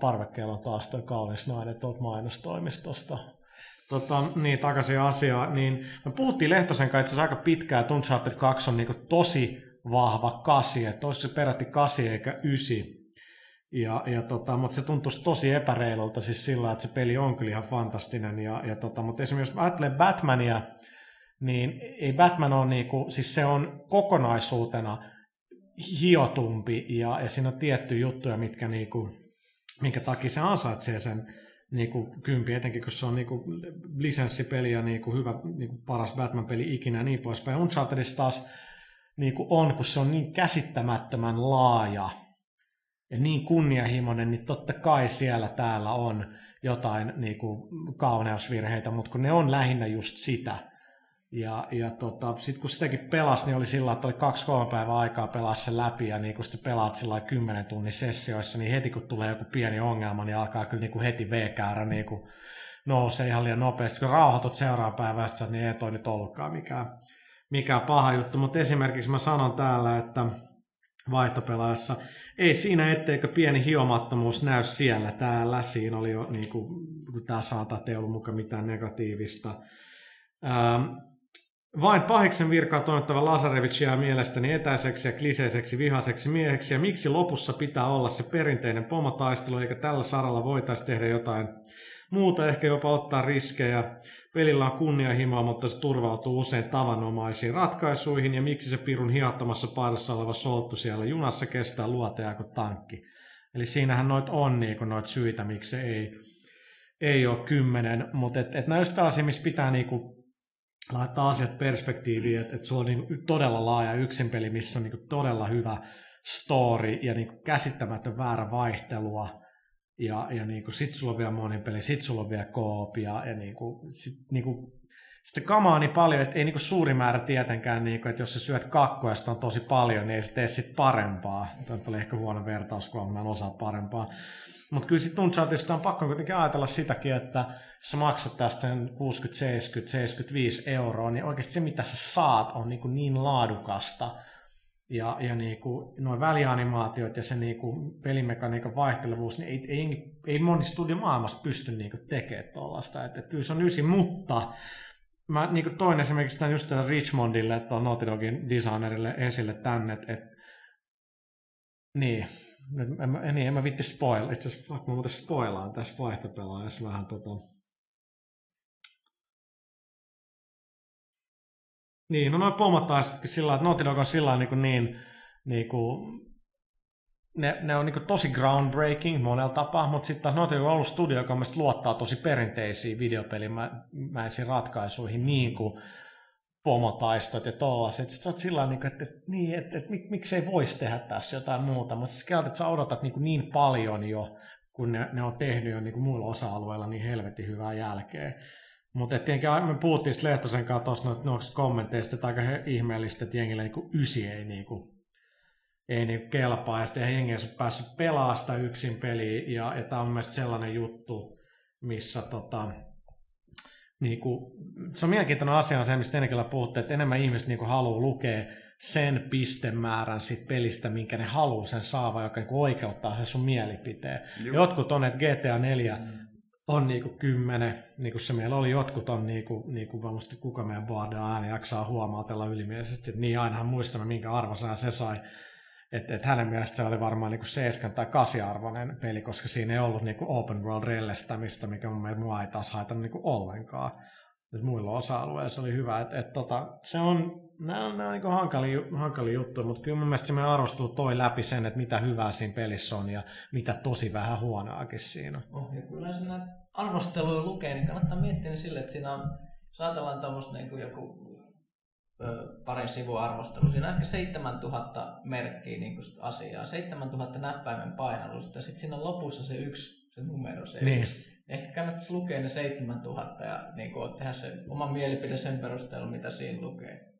parvekkeella on taas toi kaunis nainen tuolta mainostoimistosta. Tota, niin, takaisin asiaan. Niin me puhuttiin Lehtosen kanssa itse aika pitkään, että Uncharted 2 on niinku tosi vahva kasi, että olisiko se peräti kasi eikä ysi. Ja, ja tota, mutta se tuntuisi tosi epäreilulta siis sillä, että se peli on kyllä ihan fantastinen. Ja, ja tota, mutta esimerkiksi jos ajattelee Batmania, niin ei Batman ole niinku, siis se on kokonaisuutena hiotumpi ja, ja siinä on tiettyjä juttuja, mitkä niinku, minkä takia se ansaitsee sen niinku kympi, etenkin kun se on niinku lisenssipeli ja niinku hyvä, niinku paras Batman-peli ikinä ja niin poispäin. Unchartedissa taas niinku on, kun se on niin käsittämättömän laaja ja niin kunnianhimoinen, niin totta kai siellä täällä on jotain niinku kauneusvirheitä, mutta kun ne on lähinnä just sitä. Ja, ja tota, sitten kun sitäkin pelasi, niin oli sillä että oli kaksi-kolme päivää aikaa pelaa se läpi, ja niin kun sitten pelaat sillä kymmenen tunnin sessioissa, niin heti kun tulee joku pieni ongelma, niin alkaa kyllä niin kuin heti V-käärä niin kuin nousee ihan liian nopeasti. Kun rauhoitut seuraavan päivän, niin ei toi nyt ollutkaan mikään, mikään paha juttu. Mutta esimerkiksi mä sanon täällä, että vaihtopelaajassa. Ei siinä, etteikö pieni hiomattomuus näy siellä täällä. Siinä oli jo, niin kuin, kun tämä saata ei ollut mukaan mitään negatiivista. Ähm, vain pahiksen virkaa toimittava Lazarevich jää mielestäni etäiseksi ja kliseiseksi vihaseksi mieheksi, ja miksi lopussa pitää olla se perinteinen pomotaistelu, eikä tällä saralla voitaisiin tehdä jotain muuta, ehkä jopa ottaa riskejä. Pelillä on kunnianhimoa, mutta se turvautuu usein tavanomaisiin ratkaisuihin, ja miksi se pirun hiattomassa paidassa oleva solttu siellä junassa kestää luoteja kuin tankki. Eli siinähän noit on niin noit syitä, miksi se ei, ei ole kymmenen, mutta et, et näistä asioista, missä pitää niinku laittaa asiat perspektiiviin, että, että sulla on niin todella laaja yksinpeli, missä on niin todella hyvä story ja niin käsittämätön väärä vaihtelua. Ja, ja niin kuin, sit sulla on vielä monin peli, sit sulla on vielä koop ja, ja niin kuin, sit, niin kuin, sitten kamaa niin paljon, että ei niin kuin suuri määrä tietenkään, niin kuin, että jos sä syöt kakkoa ja on tosi paljon, niin ei se tee sit parempaa. Tämä oli ehkä huono vertaus, kun mä en osaa parempaa. Mutta kyllä sitten Unchartedista on pakko kuitenkin ajatella sitäkin, että sä maksat tästä sen 60, 70, 75 euroa, niin oikeasti se mitä sä saat on niin, kuin niin laadukasta. Ja, ja niin kuin nuo välianimaatiot ja se niin kuin pelimekaniikan vaihtelevuus, niin ei, ei, ei moni studio maailmassa pysty niin kuin tekemään tuollaista. Et, et kyllä se on ysi, mutta mä niin kuin toin esimerkiksi tämän just tämän Richmondille, että on Naughty Dogin designerille esille tänne, että, että niin, en, en, niin, en mä vitti spoil. Itse asiassa mä muuten spoilaan tässä vaihtopelaajassa vähän tota... Niin, no noin pomotaisetkin sillä että Naughty Dog on sillä niin, niin, niin kuin, ne, ne on niin tosi groundbreaking monella tapaa, mutta sitten taas Naughty Dog on ollut studio, joka luottaa tosi perinteisiin videopelimäisiin ratkaisuihin, niin kuin pomotaistot ja tollaset. Sitten sä oot sillä niin että, että, niin, että, että mik, miksei voisi tehdä tässä jotain muuta, mutta sä että sä odotat niin, niin paljon jo, kun ne, ne on tehnyt jo niin kuin muilla osa-alueilla niin helvetin hyvää jälkeen. Mutta tietenkin me puhuttiin Lehtosen kanssa tuossa noista kommenteista, että aika ihmeellistä, että jengillä niin ysi ei, niin kuin, ei niin kelpaa, ja sitten jengi ei ole päässyt pelaamaan sitä yksin peliä, ja, ja tämä on mielestäni sellainen juttu, missä tota, niin kuin, se on mielenkiintoinen asia on se, mistä ennenkin puhutte, että enemmän ihmiset niin haluaa lukea sen pistemäärän siitä pelistä, minkä ne haluaa sen saava, joka niin oikeuttaa sen sun mielipiteen. Juh. Jotkut on, että GTA 4 mm. On niin kuin, kymmenen, niin se meillä oli, jotkut on niin kuin, niin kuin varmasti kuka meidän baardia ääni jaksaa huomautella ylimielisesti, että niin ainahan muistamme, minkä arvosana se sai. Että et hänen mielestä se oli varmaan niinku 7 tai 8 arvoinen peli, koska siinä ei ollut niinku open world rellestämistä, mikä mun mielestä mua ei taas haitannut niinku ollenkaan. Nyt muilla osa-alueilla se oli hyvä. Et, et tota, se on, nämä on, nämä on niinku hankali, hankali juttu, mutta kyllä mun mielestä se arvostelu toi läpi sen, että mitä hyvää siinä pelissä on ja mitä tosi vähän huonoakin siinä on. Oh, ja kyllä se arvosteluja lukee, niin kannattaa miettiä sille, että siinä on, jos ajatellaan tuommoista niin joku parin sivun arvostelu. Siinä on ehkä 7000 merkkiä niin kuin asiaa, 7000 näppäimen painallusta ja sitten siinä on lopussa se yksi se numero. Se niin. Yksi. Ehkä kannattaisi lukea ne 7000 ja niin kuin, tehdä se oma mielipide sen perusteella, mitä siinä lukee.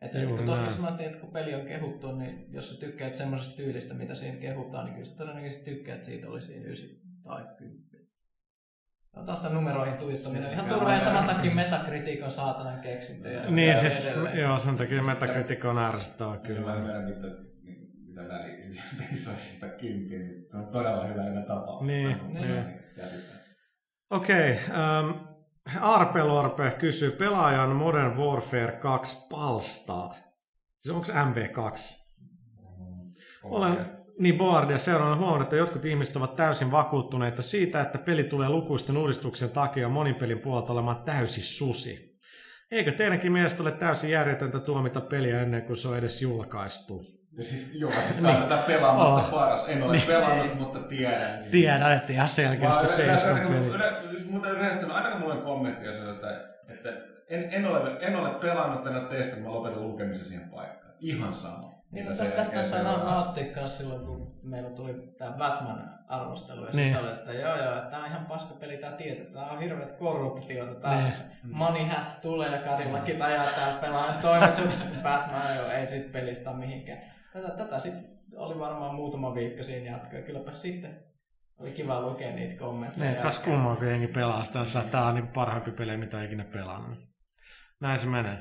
Että kun tuossa sanottiin, että kun peli on kehuttu, niin jos sä tykkäät semmoisesta tyylistä, mitä siinä kehutaan, niin kyllä sä todennäköisesti tykkäät siitä oli siinä 9 tai 10. Taas tämän numeroihin tuijottaminen on ihan ja joo. tämän takia Metacritic on saatanan keksintö. ja- Niin ja siis, edelleen. joo, sen takia Metacritic on ärsyttävä Kyllä. kyllä. Mä ymmärrän, mitä, mitä väliä. Siis pelissä olisi sitä kymppi, niin se on todella hyvä joka tapauksessa. Niin, niin. Okei, ähm, Arpe Lorpe kysyy pelaajan Modern Warfare 2 palstaa. Siis onko se MV2? Olen niin board ja seuraavana huomannut, että jotkut ihmiset ovat täysin vakuuttuneita siitä, että peli tulee lukuisten uudistuksien takia monin pelin puolelta olemaan täysi susi. Eikö teidänkin mielestä ole täysin järjetöntä tuomita peliä ennen kuin se on edes julkaistu? Ja siis joo, on tätä pelaamatta Oh. paras. En ole Niin. pelannut, mutta tiedän. Niin. Tiedän, että ihan selkeästi Vaan se yleensä- peli. Mutta yleensä aina kun mulla on kommenttia että, että en, en, ole, en ole pelannut, ole testannut, mä lopetan lukemisen siihen paikkaan. Ihan sama. Niin, sen tästä, tästä seuraa. nauttia myös silloin, kun meillä tuli tämä Batman-arvostelu. Ja Niin. sitten että joo joo, että tämä on ihan paska peli, tämä tietää, tämä on hirveät korruptiota. Tää Niin. niin. Money Hats tulee ja Kadillakit ajaa täällä pelaa toimituksessa Batman, joo, ei sit pelistä mihinkään. Tätä, tätä sitten oli varmaan muutama viikko siinä jatkoa. Kylläpä sitten oli kiva lukea niitä kommentteja. Niin, kas kummaa, kun jengi pelaa sitä, sillä tää on niinku parhaimpi peli, mitä ikinä pelannut. Näin se menee.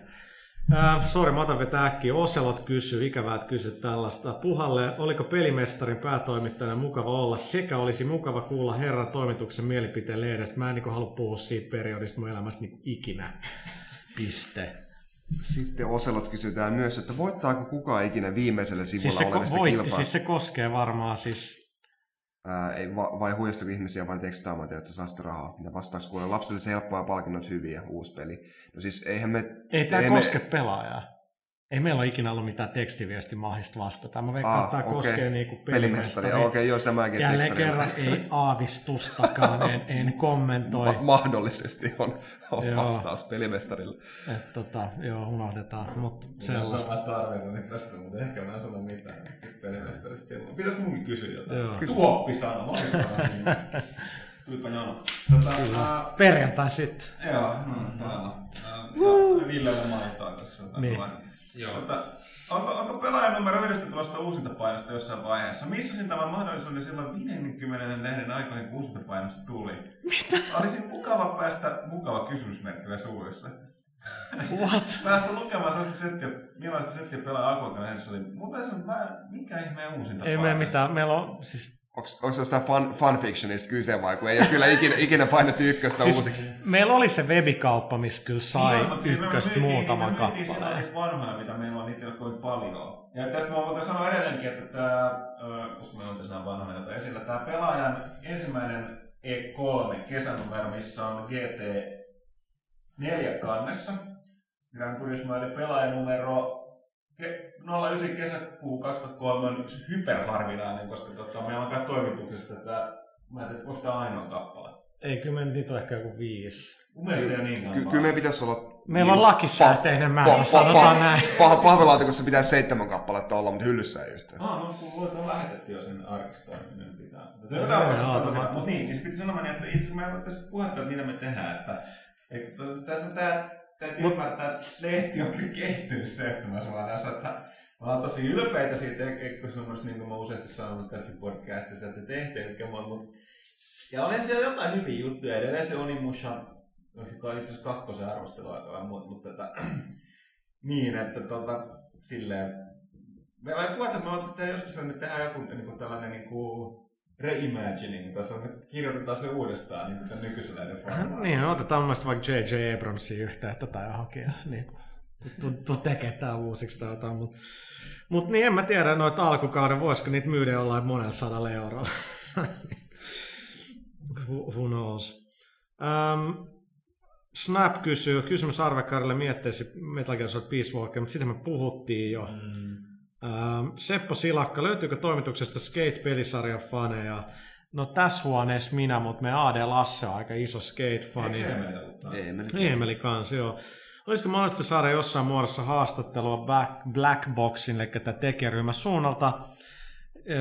Äh, sori, mä otan vetää äkkiä. Oselot kysyy, ikävää, että kysyt tällaista. Puhalle, oliko pelimestarin päätoimittajana mukava olla sekä olisi mukava kuulla herran toimituksen mielipiteen lehdestä. Mä en niin halua puhua siitä periodista mun elämästä niin ikinä. Piste. Sitten Oselot kysytään myös, että voittaako kukaan ikinä viimeisellä sivulla Siis se, olevista ko- voitti, kilpailuista? siis se koskee varmaan siis... Ää, ei, va, vai huijastuko ihmisiä vain tekstaamaan, että saa rahaa? Ja vastaaks kuulee, lapsille se helppoa palkinnot hyviä, uusi peli. No siis eihän me... Ei tämä eihän koske pelaajaa. Ei meillä ole ikinä ollut mitään tekstiviestimahista vastata. Mä veikkaan, että tämä okei. koskee niinku Pelimestari, pelimestaria. okei, joo, sitä mäkin Jälleen kerran ei aavistustakaan, en, en kommentoi. Ma- mahdollisesti on, on Joo. vastaus pelimestarille. Et, tota, joo, unohdetaan, mutta Minä sellaista. olen tarvinnut niin tästä, mutta ehkä mä en sano mitään pelimestarista silloin. Pitäisikö munkin kysyä jotain? Tuoppi sana, loistavaa. Tulipa jano. Tota, ää, Perjantai sitten. Joo, no, todella. Uh. Villelle mainitaan, koska se on Niin. niin. Joo. Mutta, onko, onko pelaajan numero yhdestä tulosta uusintapainosta jossain vaiheessa? Missasin tämän mahdollisuuden silloin 50 lehden aikoihin, kun uusintapainosta tuli? Mitä? Olisi mukava päästä, mukava kysymysmerkkillä suullissa. What? Päästä lukemaan sellaista settiä, millaista settiä pelaa Aquakan lehdessä oli. Mun mielestä mä, mikä ihmeen uusinta Ei me mitään. Meillä on siis... Onko, onko se jostain fun, fanfictionista kyse vai kun ei ole kyllä ikinä, ikinä painettu ykköstä siis uusiksi? meillä oli se webikauppa, missä kyllä sai Joo, siis me ykköstä myytiin- me myytiin silloin kappaleen. niitä vanhoja, mitä meillä on, niitä ei ole kovin paljon. Ja tästä mä voin sanoa edelleenkin, että tämä, koska me on tässä nämä vanhoja esillä, tämä pelaajan ensimmäinen E3 kesänumero, missä on GT 4 kannessa. Gran Turismo eli pelaajanumero 09 kesäkuu 2003 on yksi hyperharvinainen, koska tota, meillä on kai toimituksesta, että mä en tiedä, onko tämä ainoa kappale. Ei, kyllä me niitä on ehkä joku viisi. Mun mielestä ei ole niin Ky- kauan. kyllä meidän pitäisi olla... Meillä on lakisääteinen määrä, sanotaan näin. Pah, pahvilaatikossa pitää seitsemän kappaletta olla, mutta hyllyssä ei yhtään. Ah, no kun luet on lähetetty jo sen arkistoon, niin ne pitää. Mutta jotain voisi joo, sanoa tämä- Mutta niin, niin se piti sanoa, niin, että itse asiassa mä en tässä puhetta, että mitä me tehdään. Että, että tässä on tää, täytyy ymmärtää, että lehti on kyllä kehittynyt seitsemässä vuodessa. Että mä oon tosi ylpeitä siitä ekkosnumerosta, niin kuin mä useasti sanonut tässäkin podcastissa, että se tehtiin. Eli mä, mut, ja olen siellä jotain hyviä juttuja. Edelleen se Onimushan, joka itse asiassa kakkosen arvostelu aika vähän, mutta, mutta että, niin, että tota, silleen, Meillä oli puhetta, että me tehdä joskus että tehdä joku niin kuin tällainen niin kuin reimagining, tässä on, kirjoitetaan se uudestaan niin kuin tämän nykyisellä edes Niin, no otetaan mun vaikka J.J. Abramsin yhteyttä tai johonkin niin kuin, tekee tää uusiksi tai jotain, mutta mut niin en mä tiedä noita alkukauden, voisiko niitä myydä jollain monella sadalla eurolla. who, who knows. Um, Snap kysyy, kysymys Arvekarille mietteisi Metal Gear Solid Peace Walker, mutta siitä me puhuttiin jo. Mm. Ähm, Seppo Silakka, löytyykö toimituksesta Skate-pelisarjan faneja? No tässä huoneessa minä, mutta me AD Lasse on aika iso Skate-fani. Eemeli kanssa, joo. Olisiko mahdollista saada jossain muodossa haastattelua Black, Boxin, eli tätä tekijäryhmän suunnalta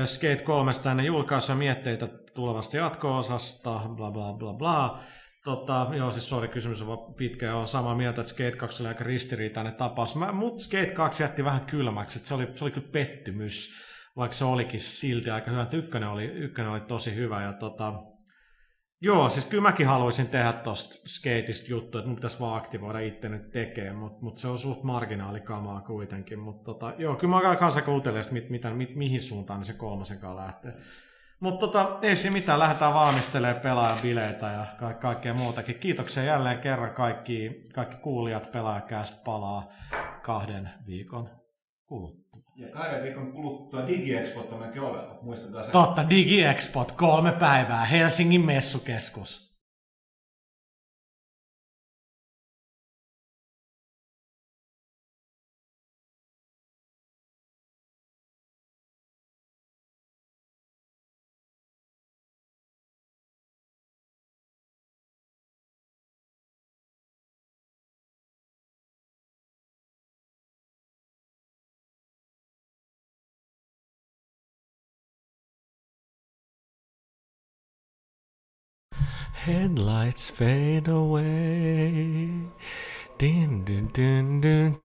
Skate 3 ennen julkaisua mietteitä tulevasta jatko-osasta, bla bla bla bla. Tota, joo, siis sori, kysymys on pitkä ja on samaa mieltä, että Skate 2 oli aika ristiriitainen tapaus. Mä, mut Skate 2 jätti vähän kylmäksi, että se oli, se oli kyllä pettymys, vaikka se olikin silti aika hyvä. Ykkönen oli, ykkönen oli tosi hyvä ja tota, Joo, siis kyllä mäkin haluaisin tehdä tosta skateista juttu, että mun pitäisi vaan aktivoida itse nyt tekee, mutta mut se on suht marginaalikamaa kuitenkin. Mutta tota, joo, kyllä mä kanssa kuuntelen, mit, mitä, mit, mihin suuntaan niin se kolmosenkaan lähtee. Mutta tota, ei siinä mitään, lähdetään valmistelemaan pelaajabileitä ja ka- kaikkea muutakin. Kiitoksia jälleen kerran kaikki, kaikki kuulijat, pelaajakäst palaa kahden viikon kuluttua. Ja kahden viikon kuluttua DigiExpot on ovella. Muistakaa se. Totta, DigiExpot, kolme päivää, Helsingin messukeskus. headlights fade away. Din, din, din, din.